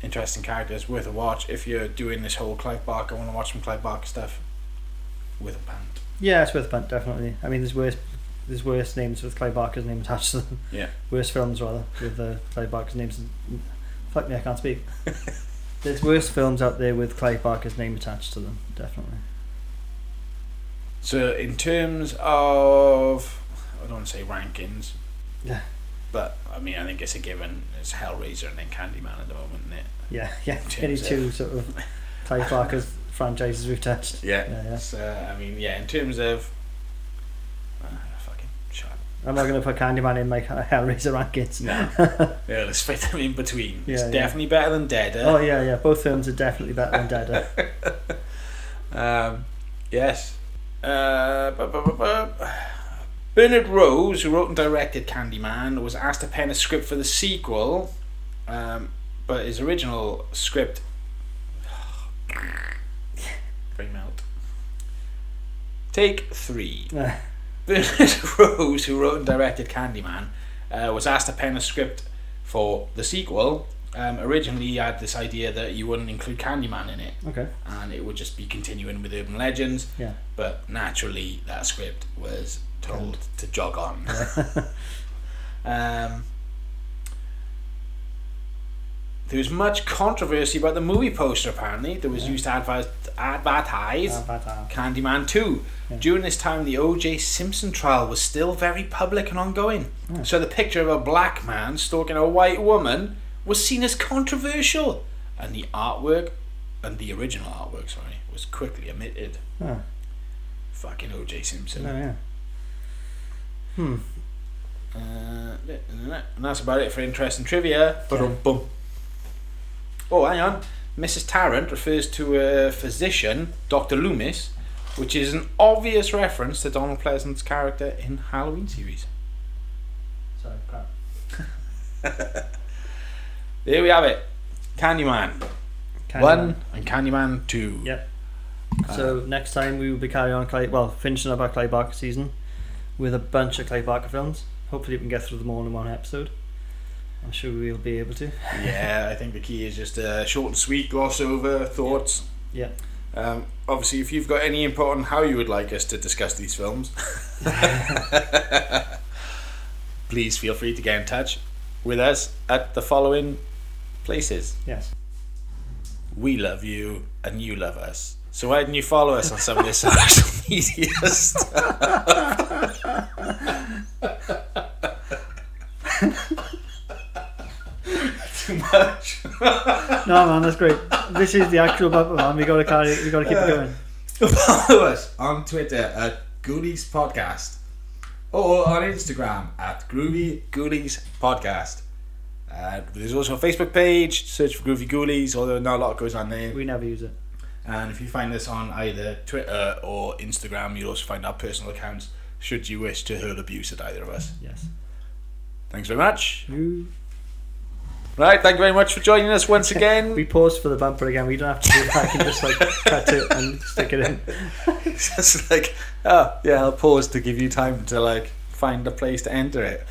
Speaker 2: interesting characters, worth a watch. If you're doing this whole Clive Barker, want to watch some Clive Barker stuff, with a pant.
Speaker 3: Yeah, it's worth a punt, definitely. I mean, there's worse, there's worse names with Clive Barker's name attached to them.
Speaker 2: Yeah.
Speaker 3: Worse films rather with uh, Clive Barker's names. Fuck me, I can't speak. there's worse films out there with Clive Barker's name attached to them, definitely.
Speaker 2: So in terms of, I don't want to say rankings.
Speaker 3: Yeah.
Speaker 2: But I mean, I think it's a given. It's Hellraiser and then Candyman at the moment, isn't it?
Speaker 3: Yeah, yeah. Any two sort of Clive Barker's franchises we've touched.
Speaker 2: Yeah.
Speaker 3: Yeah, yeah.
Speaker 2: So I mean, yeah. In terms of, uh, fucking shut up.
Speaker 3: I'm not going to put Candyman in my Hellraiser rankings.
Speaker 2: No. yeah, let's fit them in between.
Speaker 3: Yeah,
Speaker 2: it's
Speaker 3: yeah.
Speaker 2: definitely better than Dead.
Speaker 3: Oh yeah, yeah. Both films are definitely better than Dead.
Speaker 2: Um, yes. Uh, bu- bu- bu- Bernard Rose, who wrote and directed Candyman, was asked to pen a script for the sequel, um, but his original script. Brain melt. Take three. Bernard Rose, who wrote and directed Candyman, uh, was asked to pen a script for the sequel. Um, originally, he had this idea that you wouldn't include Candyman in it,
Speaker 3: okay.
Speaker 2: and it would just be continuing with urban legends.
Speaker 3: Yeah.
Speaker 2: But naturally, that script was told to jog on. um, there was much controversy about the movie poster. Apparently, that was used to advise, advertise
Speaker 3: Bad, ah.
Speaker 2: Candyman 2.
Speaker 3: Yeah.
Speaker 2: During this time, the O.J. Simpson trial was still very public and ongoing.
Speaker 3: Yeah.
Speaker 2: So the picture of a black man stalking a white woman was seen as controversial, and the artwork, and the original artwork, sorry, was quickly omitted.
Speaker 3: Oh,
Speaker 2: Fucking O.J. Simpson.
Speaker 3: no, yeah. Hmm.
Speaker 2: Uh, and that's about it for interesting trivia. Ba-dum-bum. Oh, hang on. Mrs. Tarrant refers to a physician, Dr. Loomis, which is an obvious reference to Donald Pleasence's character in Halloween series.
Speaker 3: Sorry, crap.
Speaker 2: There we have it. Candyman
Speaker 3: Candyman.
Speaker 2: 1 and Candyman 2.
Speaker 3: Yep. Uh, so next time we will be carrying on Clive, well, finishing up our Clive Barker season with a bunch of Clive Barker films. Hopefully we can get through them all in one episode. I'm sure we'll be able to.
Speaker 2: yeah, I think the key is just uh, short and sweet, gloss over thoughts.
Speaker 3: Yeah.
Speaker 2: Um, obviously, if you've got any input on how you would like us to discuss these films, please feel free to get in touch with us at the following places.
Speaker 3: Yes.
Speaker 2: We love you and you love us. So why didn't you follow us on some of this social media stuff? Too much.
Speaker 3: No man, that's great. This is the actual bumper man. We gotta carry. We gotta keep it going.
Speaker 2: Follow us on Twitter at Ghoulies Podcast or on Instagram at Groovy Ghoulies Podcast. Uh, there's also a Facebook page, search for Groovy Ghoulies, although not a lot goes on there.
Speaker 3: We never use it.
Speaker 2: And if you find us on either Twitter or Instagram, you'll also find our personal accounts should you wish to hurl abuse at either of us.
Speaker 3: Yes.
Speaker 2: Thanks very much.
Speaker 3: You.
Speaker 2: Right, thank you very much for joining us once again.
Speaker 3: We paused for the bumper again. We don't have to do that. I can just like cut it and stick it in.
Speaker 2: It's just like, oh, yeah, I'll pause to give you time to like find a place to enter it.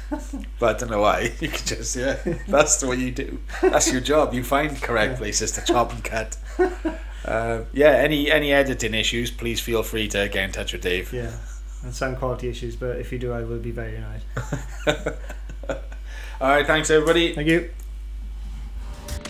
Speaker 2: But I don't know why. You can just, yeah, that's what you do. That's your job. You find correct places to chop and cut. Uh, yeah, any any editing issues, please feel free to get in touch with Dave.
Speaker 3: Yeah. And sound quality issues, but if you do, I will be very annoyed.
Speaker 2: All right, thanks everybody.
Speaker 3: Thank you.